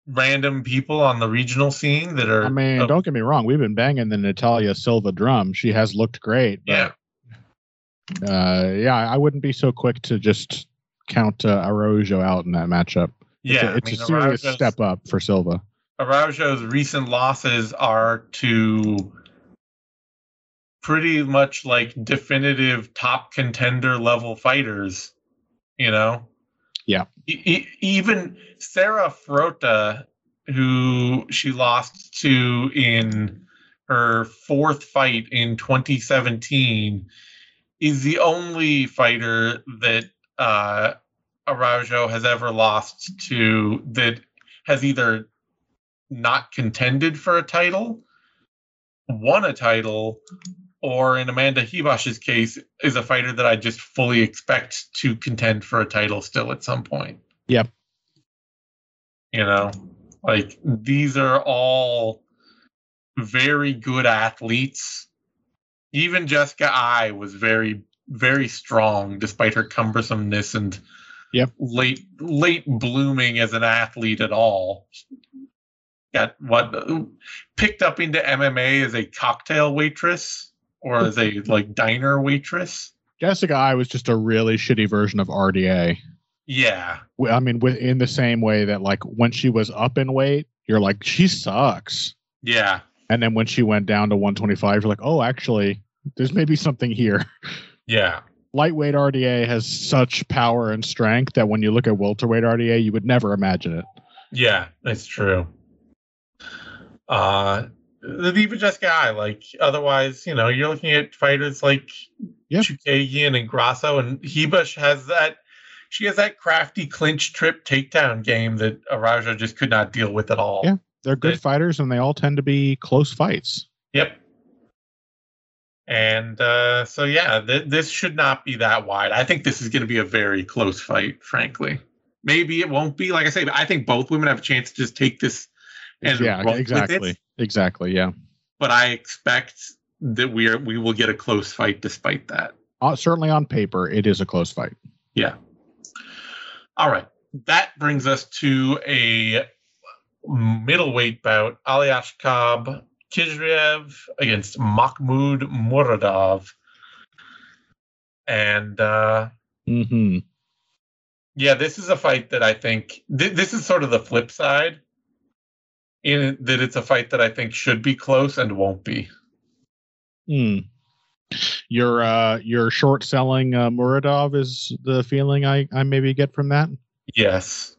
A: random people on the regional scene that are.
B: I mean, don't get me wrong. We've been banging the Natalia Silva drum. She has looked great. But,
A: yeah.
B: Uh, yeah, I wouldn't be so quick to just count uh, Araujo out in that matchup.
A: Yeah,
B: it's a, it's I mean, a serious Araujo's, step up for Silva.
A: Araujo's recent losses are to pretty much like definitive top contender level fighters. You know,
B: yeah.
A: E- even Sarah Frota, who she lost to in her fourth fight in 2017, is the only fighter that uh, Araujo has ever lost to that has either not contended for a title, won a title, or in Amanda Ribas's case, is a fighter that I just fully expect to contend for a title still at some point.
B: Yep.
A: You know, like these are all very good athletes. Even Jessica Eye was very, very strong despite her cumbersomeness and
B: yep.
A: late late blooming as an athlete at all. Got what picked up into MMA as a cocktail waitress or as a [LAUGHS] like diner waitress.
B: Jessica Eye was just a really shitty version of RDA.
A: Yeah.
B: I mean, in the same way that like when she was up in weight, you're like she sucks.
A: Yeah.
B: And then when she went down to 125, you're like, oh, actually, there's maybe something here. [LAUGHS]
A: Yeah.
B: lightweight RDA has such power and strength that when you look at welterweight RDA, you would never imagine it.
A: Yeah, that's true. Uh the even just guy, like otherwise, you know, you're looking at fighters like
B: Yeah.
A: Chookagian and Grasso, and Ribas has that. She has that crafty clinch trip takedown game that Araujo just could not deal with at all.
B: Yeah. They're good
A: It-
B: fighters and they all tend to be close fights.
A: Yep. And uh, so, yeah, th- this should not be that wide. I think this is going to be a very close fight, frankly. Maybe it won't be. Like I say, I think both women have a chance to just take this and
B: yeah,
A: roll with it.
B: exactly. Exactly. Yeah.
A: But I expect that we are we will get a close fight despite that.
B: Uh, certainly on paper, it is a close fight.
A: Yeah. All right. That brings us to a middleweight bout. Aliaskhab Khizriev against Mahmoud Muradov. And uh,
B: hmm
A: yeah, this is a fight that I think th- this is sort of the flip side. In that it's a fight that I think should be close and won't be.
B: Hmm. Your uh, your short selling uh, Muradov is the feeling I I maybe get from that.
A: Yes.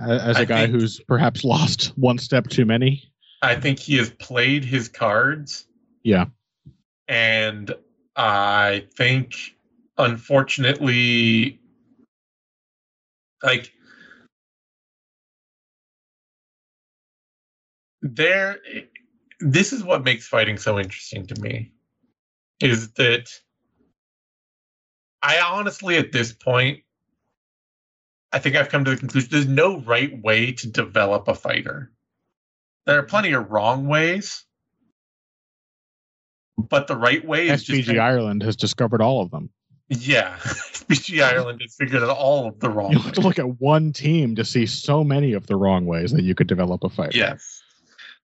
B: As a
A: I
B: guy
A: think-
B: who's perhaps lost one step too many.
A: I think he has played his cards.
B: Yeah.
A: And I think, unfortunately, like, there, this is what makes fighting so interesting to me is that I honestly, at this point, I think I've come to the conclusion there's no right way to develop a fighter. There are plenty of wrong ways, but the right way is just
B: SBG Ireland has discovered all of them.
A: yeah. [LAUGHS] SBG Ireland has figured out all of the wrong
B: You
A: ways.
B: have to look at one team to see so many of the wrong ways that you could develop a fighter.
A: Yes.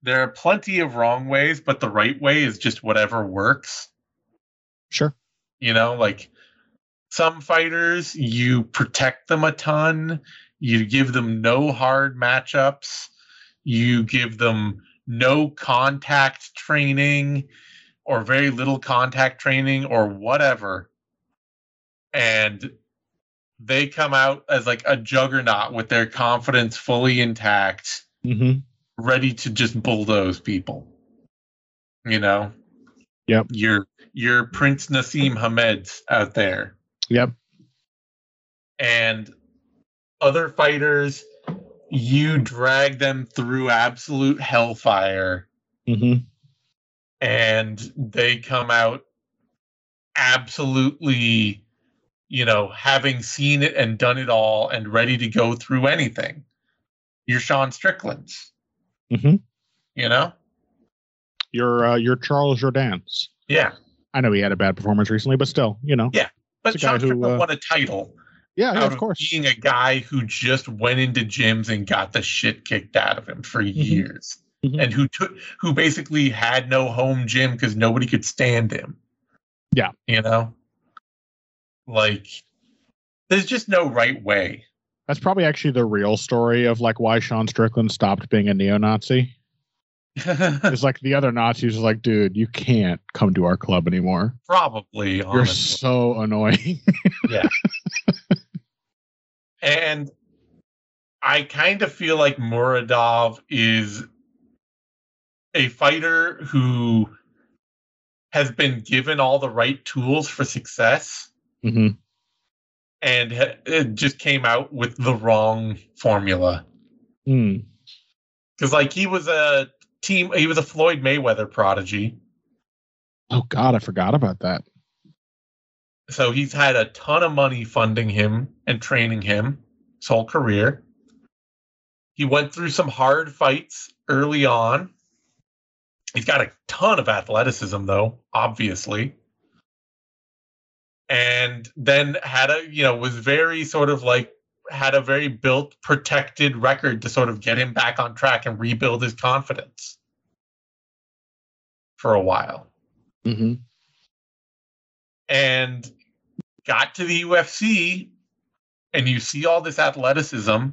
A: There are plenty of wrong ways, but the right way is just whatever works.
B: Sure.
A: You know, like some fighters, you protect them a ton, you give them no hard matchups, you give them no contact training or very little contact training or whatever. And they come out as like a juggernaut with their confidence fully intact
B: hmm
A: ready to just bulldoze people. You know?
B: Yep.
A: Your your Prince Naseem Hamed's out there.
B: Yep.
A: And other fighters, you drag them through absolute hellfire
B: hmm
A: and they come out absolutely, you know, having seen it and done it all and ready to go through anything. You're Sean Strickland's,
B: hmm
A: you know?
B: you're uh, your Charles Jourdain's
A: Yeah.
B: I know he had a bad performance recently, but still, you know.
A: Yeah. But Sean
B: who,
A: Strickland
B: uh,
A: won a title
B: Yeah, yeah, of course.
A: being a guy who just went into gyms and got the shit kicked out of him for years,
B: Mhm.
A: and who took who basically had no home gym because nobody could stand him.
B: Yeah.
A: you know, like there's just no right way.
B: That's probably actually the real story of like why Sean Strickland stopped being a neo-Nazi. [LAUGHS] It's like the other Nazis was like, dude, you can't come to our club anymore.
A: Probably,
B: You're so annoying. [LAUGHS]
A: And I kind of feel like Muradov is a fighter who has been given all the right tools for success
B: hmm
A: and it just came out with the wrong formula.
B: Mm.
A: Because, like, he was a team, he was a Floyd Mayweather prodigy.
B: Oh God, I forgot about that.
A: So he's had a ton of money funding him and training him his whole career. He went through some hard fights early on. He's got a ton of athleticism, though, obviously. And then had a, you know, was very sort of like, had a very built, protected record to sort of get him back on track and rebuild his confidence for a while
B: hmm
A: and got to the UFC and you see all this athleticism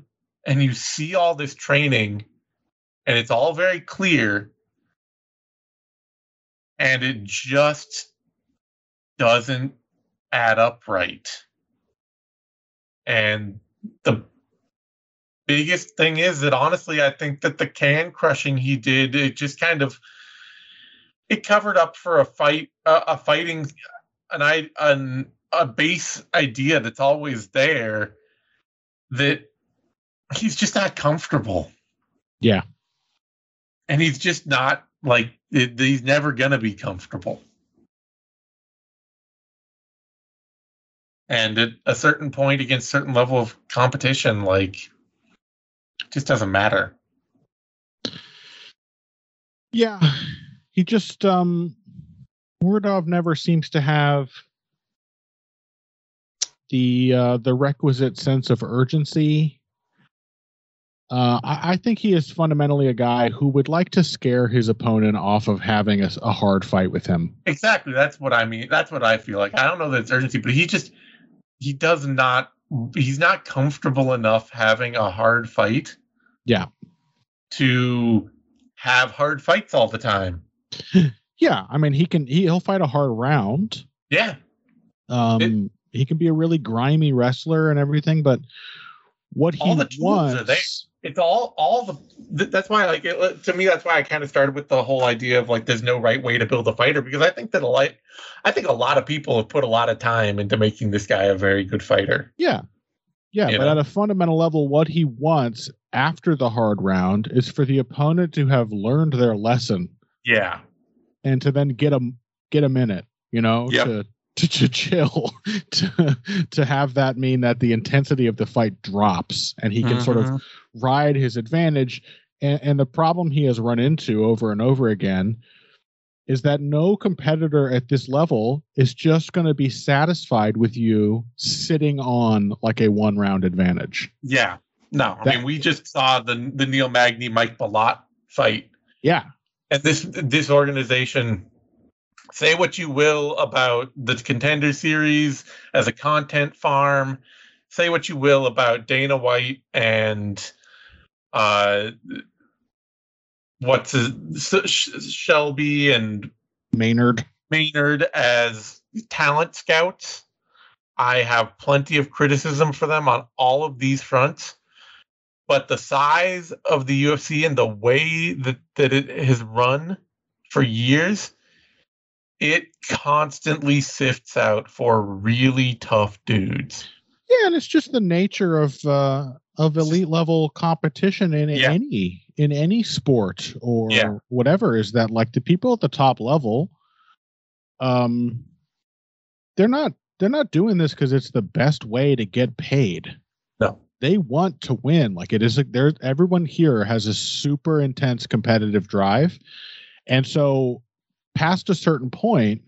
A: and you see all this training and it's all very clear and it just doesn't add up right. And the biggest thing is that honestly, I think that the can crushing he did, it just kind of it covered up for a fight, uh, a fighting, an I an a base idea that's always there that he's just not comfortable.
B: Yeah.
A: And he's just not like it, he's never gonna be comfortable. And at a certain point against certain level of competition, like just doesn't matter.
B: Yeah. He just um Muradov never seems to have the uh, the requisite sense of urgency. Uh, I, I, think he is fundamentally a guy who would like to scare his opponent off of having a, a, hard fight with him.
A: Exactly, that's what I mean. That's what I feel like. I don't know that it's urgency, but he just he does not. He's not comfortable enough having a hard fight.
B: Yeah.
A: To have hard fights all the time. [LAUGHS]
B: yeah, I mean he can he, he'll fight a hard round.
A: Yeah.
B: Um, it, he can be a really grimy wrestler and everything, but what he the wants.
A: It's all all the. That's why, like, it, to me, that's why I kind of started with the whole idea of like, there's no right way to build a fighter because I think that a lot, I think a lot of people have put a lot of time into making this guy a very good fighter.
B: Yeah, yeah, you but know? at a fundamental level, what he wants after the hard round is for the opponent to have learned their lesson.
A: Yeah,
B: and to then get him get a minute, you know, yep. to to, to chill [LAUGHS] to to have that mean that the intensity of the fight drops and he can mm-hmm. sort of mm-hmm. ride his advantage and, and the problem he has run into over and over again is that no competitor at this level is just going to be satisfied with you sitting on like a one round advantage.
A: Yeah. No, I that, mean we just saw the the Neil Magny Mike Malott fight.
B: Yeah.
A: And this this organization say what you will about the contender series as a content farm. Say what you will about dana white and uh what's his, shelby and
B: maynard.
A: Maynard as talent scouts. I have plenty of criticism for them on all of these fronts but the size of the ufc and the way that, that it has run for years it constantly sifts out for really tough dudes.
B: Yeah, and it's just the nature of uh, of elite level competition in yeah. any in any sport or yeah. whatever is that like the people at the top level um they're not they're not doing this because it's the best way to get paid.
A: No.
B: They want to win. Like it is there everyone here has a super intense competitive drive. And so past a certain point,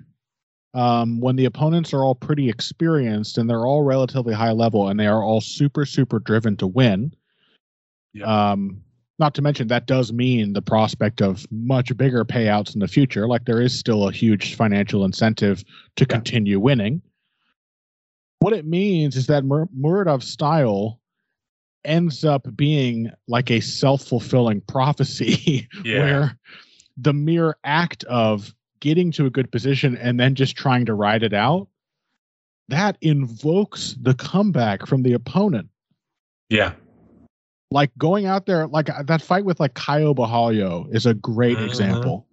B: um, when the opponents are all pretty experienced and they're all relatively high level and they are all super, super driven to win. Yeah. Um, not to mention that does mean the prospect of much bigger payouts in the future. Like there is still a huge financial incentive to yeah. continue winning. What it means is that Mur- Muradov's style ends up being like a self fulfilling prophecy [LAUGHS] yeah. where the mere act of getting to a good position and then just trying to ride it out, that invokes the comeback from the opponent.
A: Yeah.
B: Like going out there, like uh, that fight with like Caio Borralho is a great mm-hmm. example.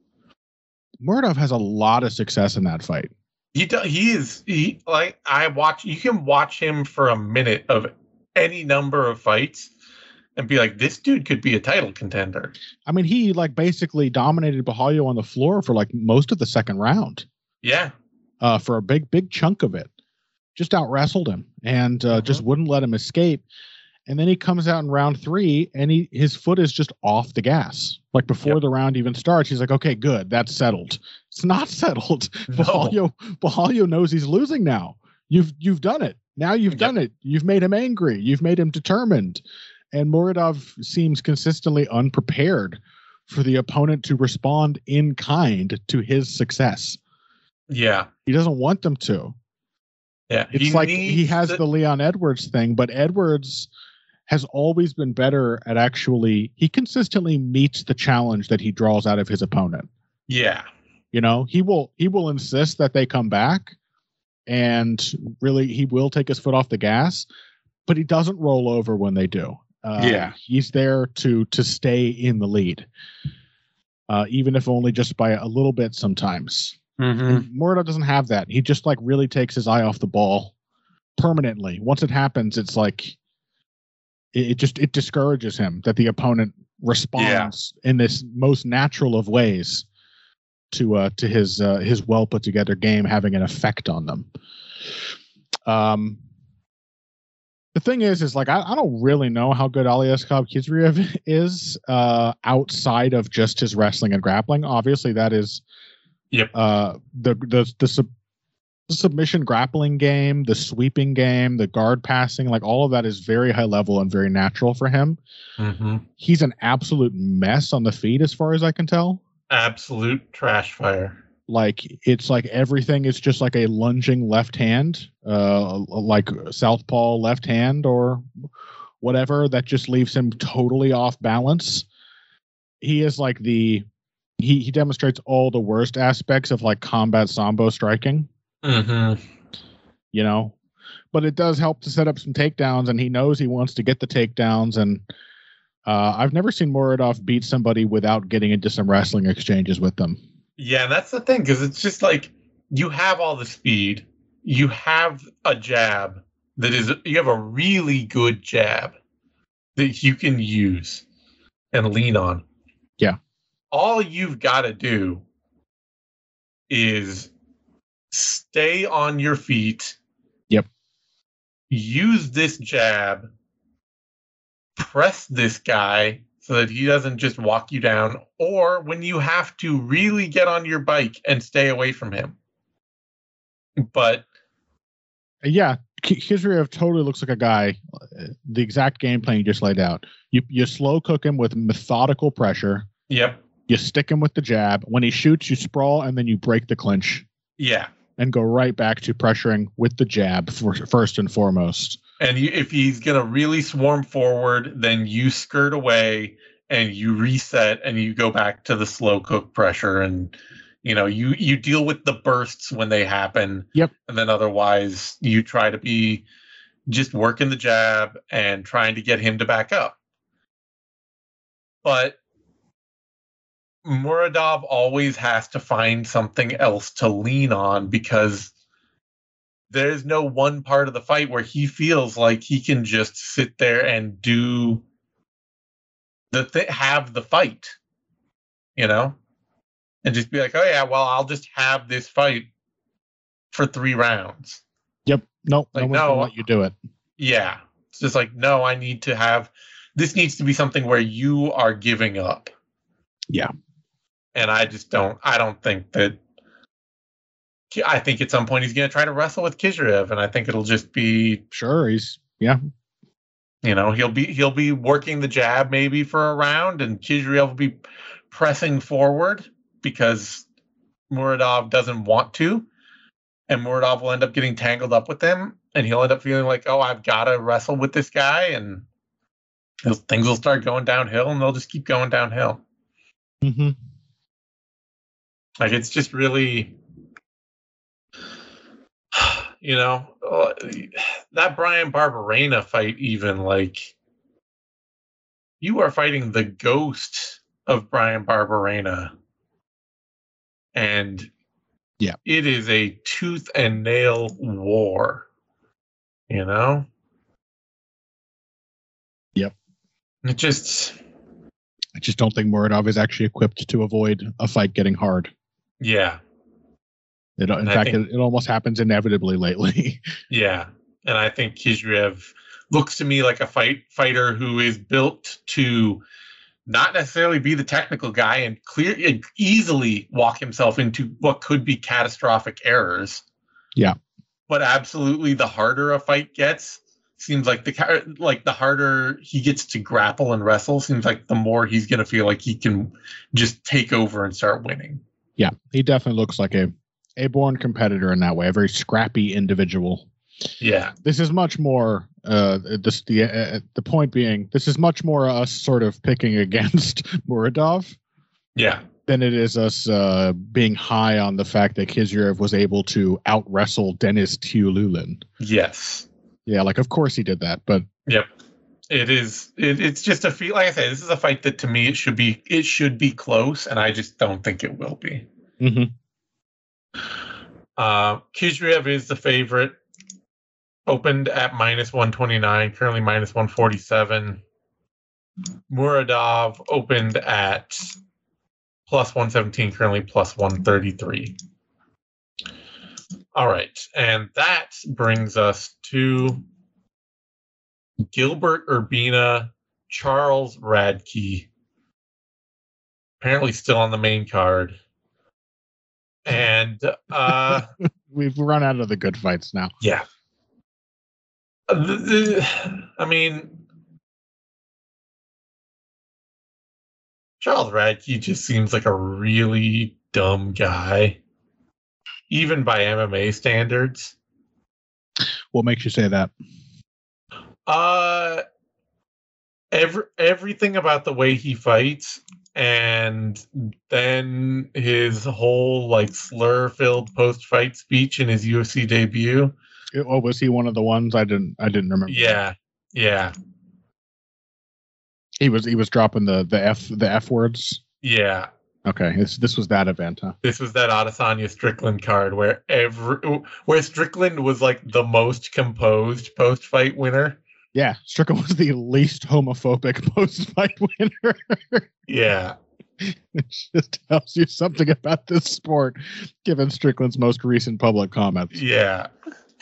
B: Muradov has a lot of success in that fight.
A: He does, he is he like I watch you can watch him for a minute of any number of fights and be like, this dude could be a title contender.
B: I mean, he like basically dominated Borralho on the floor for like most of the second round.
A: Yeah.
B: Uh, for a big, big chunk of it. Just out wrestled him and uh, just wouldn't let him escape. And then he comes out in round three and he his foot is just off the gas. Like before yep. the round even starts, he's like, okay, good, that's settled. It's not [LAUGHS] settled. No. Borralho knows he's losing now. You've you've done it. Now you've yep. done it. You've made him angry. You've made him determined and Muradov seems consistently unprepared for the opponent to respond in kind to his success.
A: Yeah.
B: He doesn't want them to.
A: Yeah.
B: It's he like he has the-, the Leon Edwards thing, but Edwards has always been better at actually he consistently meets the challenge that he draws out of his opponent.
A: Yeah.
B: You know, he will he will insist that they come back, and really he will take his foot off the gas, but he doesn't roll over when they do. Uh,
A: Yeah.
B: he's there to to stay in the lead, uh, even if only just by a little bit sometimes.
A: Mm-hmm.
B: Doesn't have that. He just like really takes his eye off the ball permanently. Once it happens, it's like it, it just it discourages him that the opponent responds in this most natural of ways to uh to his uh, his well put together game having an effect on them. Um the thing is, is like I, I don't really know how good Ali Aliaskhab Khizriev [LAUGHS] is uh, outside of just his wrestling and grappling. Obviously, that is
A: Yep.
B: uh, the the the, sub, submission grappling game, the sweeping game, the guard passing, like all of that is very high level and very natural for him.
A: Mm-hmm.
B: He's an absolute mess on the feet, as far as I can tell.
A: Absolute trash fire.
B: Like it's like everything is just like a lunging left hand, uh, like southpaw left hand or whatever that just leaves him totally off balance. He is like the he he demonstrates all the worst aspects of like combat sambo striking.
A: Mm-hmm.
B: you know. But it does help to set up some takedowns, and he knows he wants to get the takedowns. And uh, I've never seen Muradov beat somebody without getting into some wrestling exchanges with them.
A: Yeah, that's the thing because it's just like you have all the speed, you have a jab that is you have a really good jab that you can use and lean on.
B: Yeah.
A: All you've got to do is stay on your feet.
B: Yep.
A: Use this jab. Press this guy so that he doesn't just walk you down, or when you have to really get on your bike and stay away from him. But
B: Yeah, K- Khizriev totally looks like a guy. uh, The exact game plan you just laid out. You you slow cook him with methodical pressure.
A: yep,
B: You stick him with the jab. When he shoots, you sprawl, and then you break the clinch
A: yeah.
B: and go right back to pressuring with the jab for, first and foremost.
A: And you, if he's gonna really swarm forward, then you skirt away and you reset and you go back to the slow cook pressure and you know you you deal with the bursts when they happen.
B: Yep.
A: And then otherwise you try to be just working the jab and trying to get him to back up. But Muradov always has to find something else to lean on because there's no one part of the fight where he feels like he can just sit there and do the th- have the fight, you know, and just be like, oh yeah, well I'll just have this fight for three rounds.
B: Yep. Nope.
A: Like,
B: no one's gonna
A: no.
B: let you do it.
A: Yeah, it's just like no, I need to have this needs to be something where you are giving up.
B: Yeah.
A: and I just don't. I don't think that. I think at some point he's going to try to wrestle with Khizriev, and I think it'll just be
B: Sure. He's yeah.
A: you know he'll be he'll be working the jab maybe for a round and Khizriev will be pressing forward because Muradov doesn't want to and Muradov will end up getting tangled up with him and he'll end up feeling like oh I've got to wrestle with this guy and things will start going downhill and they'll just keep going downhill
B: Mm-hmm.
A: like it's just really you know uh, that Bryan Barberena fight even like you are fighting the ghost of Bryan Barberena and
B: Yeah.
A: it is a tooth and nail war you know
B: Yep.
A: it just
B: I just don't think Muradov is actually equipped to avoid a fight getting hard.
A: yeah
B: It, in
A: And
B: fact,
A: think-
B: it, it almost happens inevitably lately. [LAUGHS]
A: Yeah, and I think Khizriev looks to me like a fight fighter who is built to not necessarily be the technical guy and clear and easily walk himself into what could be catastrophic errors.
B: Yeah.
A: but absolutely, the harder a fight gets, seems like the like the harder he gets to grapple and wrestle. Seems like the more he's going to feel like he can just take over and start winning.
B: yeah, he definitely looks like a a born competitor in that way, a very scrappy individual.
A: Yeah,
B: This is much more. Uh, this the uh, the point being, this is much more us sort of picking [LAUGHS] against Muradov
A: yeah,
B: than it is us uh, being high on the fact that Khizriev was able to out wrestle Denis Tiuliulin.
A: Yes.
B: Yeah, like of course he did that, but
A: Yep. It is. It, it's just a feel. Like I say, this is a fight that to me it should be. It should be close, and I just don't think it will be.
B: mhm.
A: Uh, is the favorite. Opened at minus 129, currently minus 147. Muradov opened at plus 117, currently plus 133. All right. And that brings us to Gilbert Urbina, Charles Radtke. Apparently still on the main card. And uh [LAUGHS]
B: we've run out of the good fights now.
A: yeah. Uh, I mean, Charles Radtke just seems like a really dumb guy, even by MMA standards.
B: What makes you say that?
A: Uh, every everything about the way he fights, and then his whole like slur-filled post-fight speech in his UFC debut.
B: It- oh, was he one of the ones I didn't I didn't remember?
A: Yeah, yeah,
B: he was he was dropping the the f the f words.
A: yeah.
B: Okay, this this was that event, huh?
A: This was that Adesanya Strickland card where every where Strickland was like the most composed post fight winner.
B: Yeah, Strickland was the least homophobic [LAUGHS] post fight winner.
A: Yeah, [LAUGHS]
B: it just tells you something about this sport, given Strickland's most recent public comments.
A: yeah.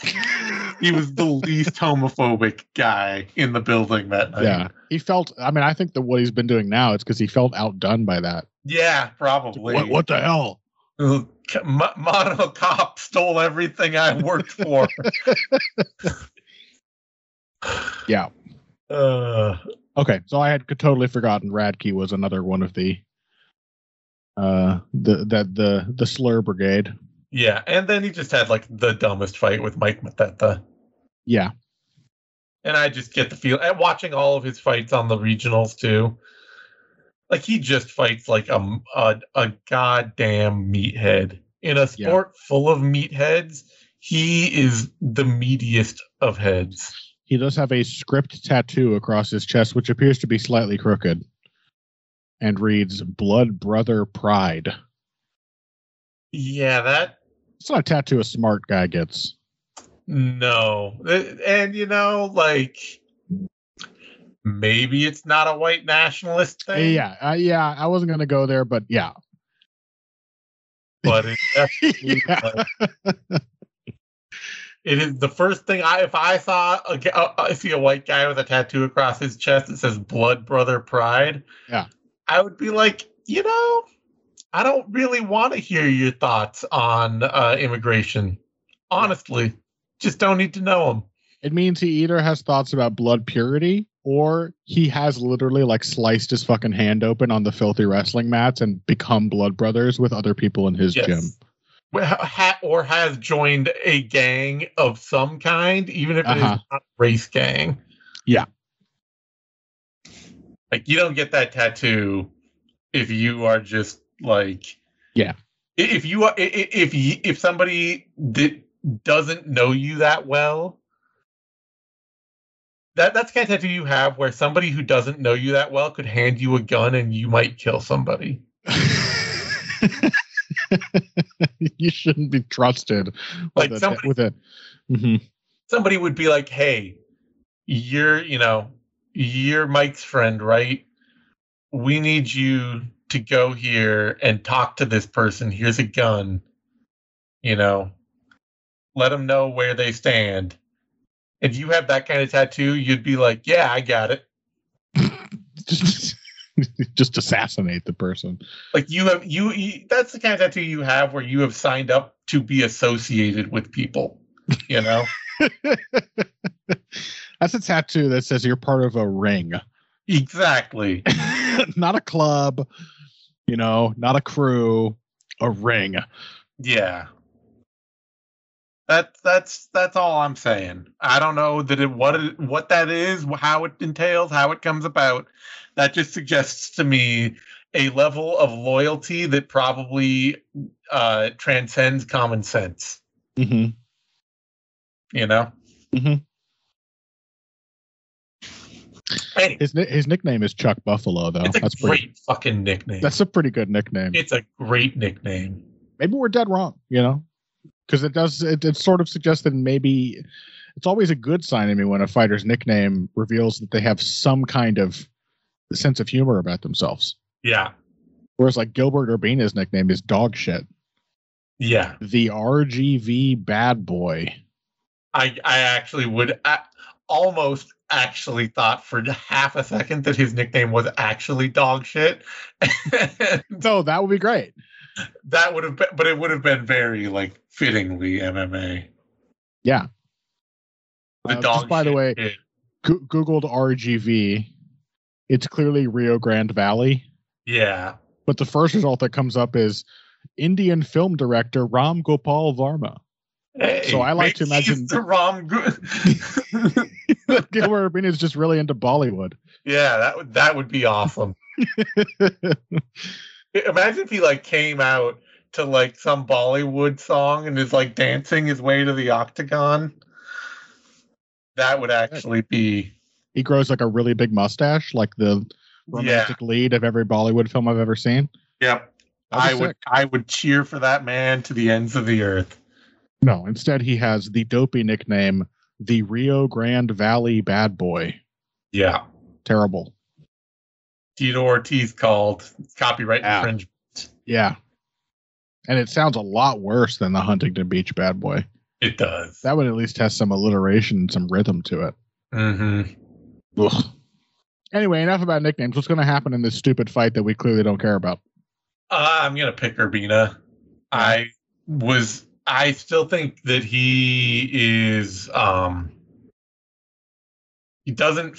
A: [LAUGHS] he was the least homophobic guy in the building that night.
B: Yeah, he felt. I mean, I think that what he's been doing now it's because he felt outdone by that.
A: yeah, probably.
B: What, what the hell?
A: M- Mono Cop stole everything I worked for.
B: Yeah.
A: Uh,
B: Okay, so I had totally forgotten Radtke was another one of the uh the that the the slur brigade.
A: yeah, and then he just had like the dumbest fight with Mike Mathetha.
B: Yeah,
A: and I just get the feel and watching all of his fights on the regionals too. Like he just fights like a a, a goddamn meathead in a
B: Yeah.
A: sport full of meatheads. He is the meatiest of heads.
B: He does have a script tattoo across his chest, which appears to be slightly crooked, and reads "Blood Brother Pride."
A: Yeah, that
B: It's not a tattoo a smart guy gets.
A: no, and you know, like maybe it's not a white nationalist thing.
B: Yeah, uh, yeah. I wasn't gonna go there, but yeah,
A: but it's [LAUGHS] definitely
B: yeah.
A: like- It is the first thing I if I saw a, g- uh, I see a white guy with a tattoo across his chest that says "Blood Brother Pride."
B: Yeah.
A: I would be like, you know, I don't really want to hear your thoughts on uh, immigration. Honestly, just don't need to know them.
B: It means he either has thoughts about blood purity or he has literally like sliced his fucking hand open on the filthy wrestling mats and become blood brothers with other people in his gym.
A: Ha- or has joined a gang of some kind, even if it is
B: Uh-huh.
A: not a race gang.
B: Yeah.
A: Like you don't get that tattoo if you are just like
B: Yeah.
A: If you are, if if somebody that doesn't know you that well, that that's the kind of tattoo you have where somebody who doesn't know you that well could hand you a gun and you might kill somebody. [LAUGHS] [LAUGHS]
B: you shouldn't be trusted
A: Like
B: with a,
A: somebody-
B: with a Mhm.
A: somebody would be like, "Hey, you're, you know, you're Mike's friend, right? We need you to go here and talk to this person. Here's a gun. You know, let them know where they stand." If you have that kind of tattoo, you'd be like, "Yeah, I got it." [LAUGHS] [LAUGHS]
B: just, assassinate the person.
A: Like you have you, you that's the kind of tattoo you have where you have signed up to be associated with people, you know? [LAUGHS] [LAUGHS]
B: That's a tattoo that says you're part of a ring,
A: exactly.
B: not a club, you know, not a crew, a ring.
A: Yeah. That that's that's all I'm saying. I don't know that it what it, what that is, how it entails, how it comes about. That just suggests to me a level of loyalty that probably uh, transcends common sense.
B: hmm
A: You know.
B: hmm
A: Anyway,
B: His his nickname is Chuck Buffalo, though.
A: it's a
B: That's
A: great
B: pretty.
A: fucking nickname.
B: That's a pretty good nickname.
A: it's a great nickname.
B: maybe we're dead wrong, you know, because it does. It, it sort of suggests that maybe it's always a good sign to me when a fighter's nickname reveals that they have some kind of sense of humor about themselves.
A: Yeah.
B: Whereas like Gilbert Urbina's nickname is dog shit.
A: Yeah.
B: The RGV bad boy.
A: I I actually would a- almost actually thought for half a second that his nickname was actually dog shit. [LAUGHS]
B: No, that would be great.
A: That would have been but it would have been very like fittingly MMA.
B: Yeah.
A: The
B: Uh,
A: dog
B: just by the way. Go- Googled RGV. It's clearly Rio Grande Valley,
A: Yeah.
B: but the first result that comes up is Indian film director Ram Gopal Varma.
A: Hey,
B: So I like to imagine-
A: the
B: that Gilbert Urbina is just really into Bollywood.
A: Yeah, that would that would be awesome. [LAUGHS] Imagine if he like came out to like some Bollywood song and is like dancing his way to the octagon. That would actually be
B: he grows like a really big mustache, like the
A: yeah.
B: romantic lead of every Bollywood film I've ever seen.
A: Yep. I would. I would cheer for that man to the ends of the earth.
B: No, instead he has the dopey nickname, the Rio Grande Valley Bad Boy.
A: Yeah.
B: Terrible.
A: Tito Ortiz called copyright
B: Yeah.
A: infringement.
B: Yeah. And it sounds a lot worse than the Huntington Beach Bad Boy.
A: It does.
B: That would at least have some alliteration and some rhythm to it.
A: mm-hmm.
B: Ugh. Anyway, enough about nicknames. What's going to happen in this stupid fight that we clearly don't care about?
A: Uh, I'm gonna pick Urbina. I was. I still think that he is. Um, he doesn't.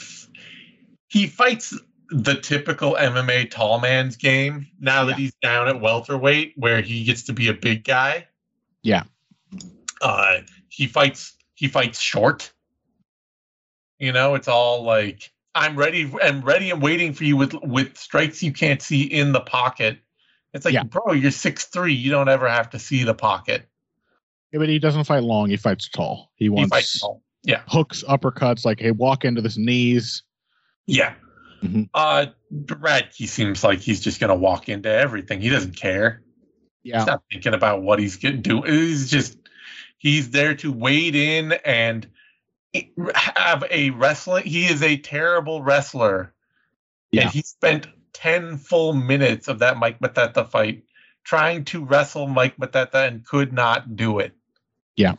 A: He fights the typical MMA tall man's game now that
B: Yeah.
A: he's down at welterweight, where he gets to be a big guy.
B: Yeah.
A: Uh, he fights. He fights short. You know, it's all like I'm ready. I'm ready. I'm waiting for you with with strikes you can't see in the pocket. It's like,
B: Yeah.
A: bro, you're six three. You don't ever have to see the pocket.
B: Yeah, but he doesn't fight long. He fights tall. He
A: He
B: wants
A: fights tall.
B: hooks, uppercuts, like, hey, walk into this knees.
A: Yeah.
B: Mhm.
A: Uh, Radtke seems like he's just gonna walk into everything. He doesn't care.
B: Yeah.
A: He's not thinking about what he's gonna do. He's just he's there to wade in and have a wrestling. He is a terrible wrestler.
B: Yeah.
A: And he spent 10 full minutes of that Mike Mathetha fight trying to wrestle Mike Mathetha and could not do it.
B: Yeah.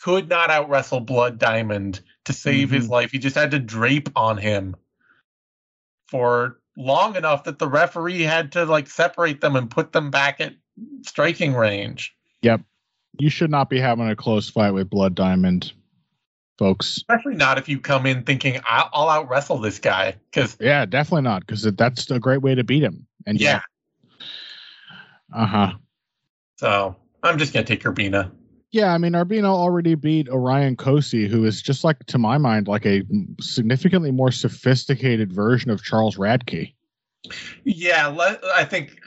A: Could not out wrestle Blood Diamond to save his
B: Mm-hmm.
A: life. He just had to drape on him for long enough that the referee had to like separate them and put them back at striking range. Yep.
B: You should not be having a close fight with Blood Diamond, folks.
A: Especially not if you come in thinking I'll, I'll out wrestle this guy because
B: Yeah, definitely not, because that's a great way to beat him. And
A: yeah.
B: Uh huh.
A: So I'm just gonna take Urbina.
B: Yeah, I mean, Urbina already beat Orion Cosce, who is just like, to my mind, like a significantly more sophisticated version of Charles Radtke.
A: Yeah, le- I think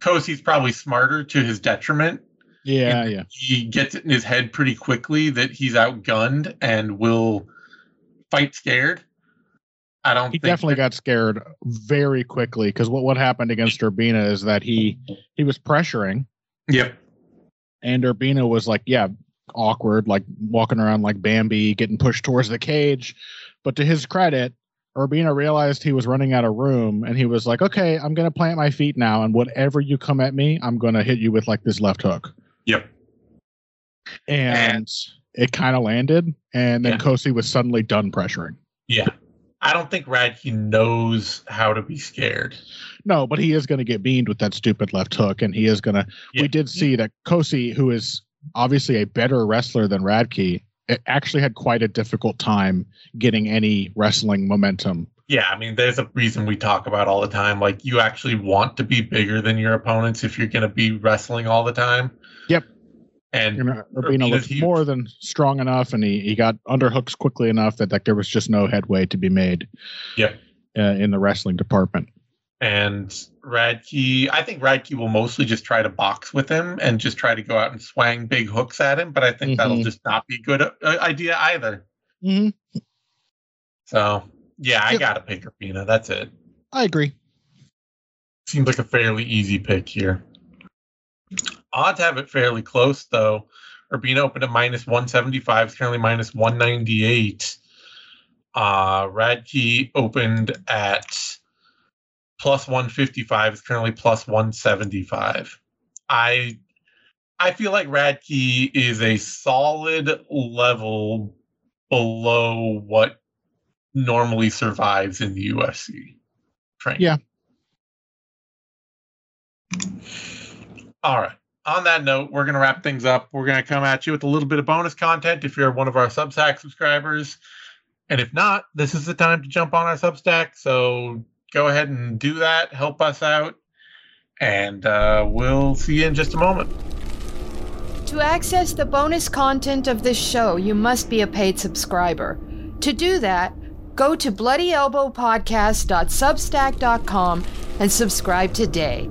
A: Cosce's probably smarter to his detriment.
B: Yeah, yeah.
A: He gets it in his head pretty quickly that he's outgunned and will fight scared. I don't
B: He definitely
A: that-
B: got scared very quickly because what, what happened against Urbina is that he he was pressuring
A: Yep.
B: And Urbina was like, yeah, awkward, like walking around like Bambi, getting pushed towards the cage. But to his credit, Urbina realized he was running out of room and he was like, okay, I'm going to plant my feet now. And whatever you come at me, I'm going to hit you with like this left hook.
A: Yep.
B: And it kind of landed. And then
A: Yeah.
B: Cosce was suddenly done pressuring.
A: Yeah. I don't think Radtke knows how to be scared.
B: No, but he is going to get beamed with that stupid left hook. And he is going to.
A: Yeah.
B: We did see that Cosce, who is obviously a better wrestler than Radtke, actually had quite a difficult time getting any wrestling momentum.
A: Yeah, I mean, there's a reason we talk about all the time. Like, you actually want to be bigger than your opponents if you're going to be wrestling all the time. And
B: You know, Urbina
A: Urbina's
B: looked
A: huge.
B: more than strong enough, and he, he got underhooks quickly enough that like there was just no headway to be made
A: Yep.
B: uh, in the wrestling department.
A: And Radtke, I think Radtke will mostly just try to box with him and just try to go out and swang big hooks at him. But I think that'll
B: Mhm.
A: just not be a good uh, idea either.
B: hmm
A: So yeah, I
B: Yep.
A: gotta pick Urbina. That's it.
B: I agree.
A: Seems like a fairly easy pick here. Odds have it fairly close though. Urbina opened at minus 175, is currently minus 198. Uh Radtke opened at plus 155, is currently plus 175. I I feel like Radtke is a solid level below what normally survives in the UFC. Training.
B: Yeah.
A: All right. On that note, we're going to wrap things up. We're going to come at you with a little bit of bonus content if you're one of our Substack subscribers. And if not, this is the time to jump on our Substack. So go ahead and do that. Help us out. And uh, we'll see you in just a moment.
C: To access the bonus content of this show, you must be a paid subscriber. To do that, go to bloodyelbowpodcast.substack.com and subscribe today.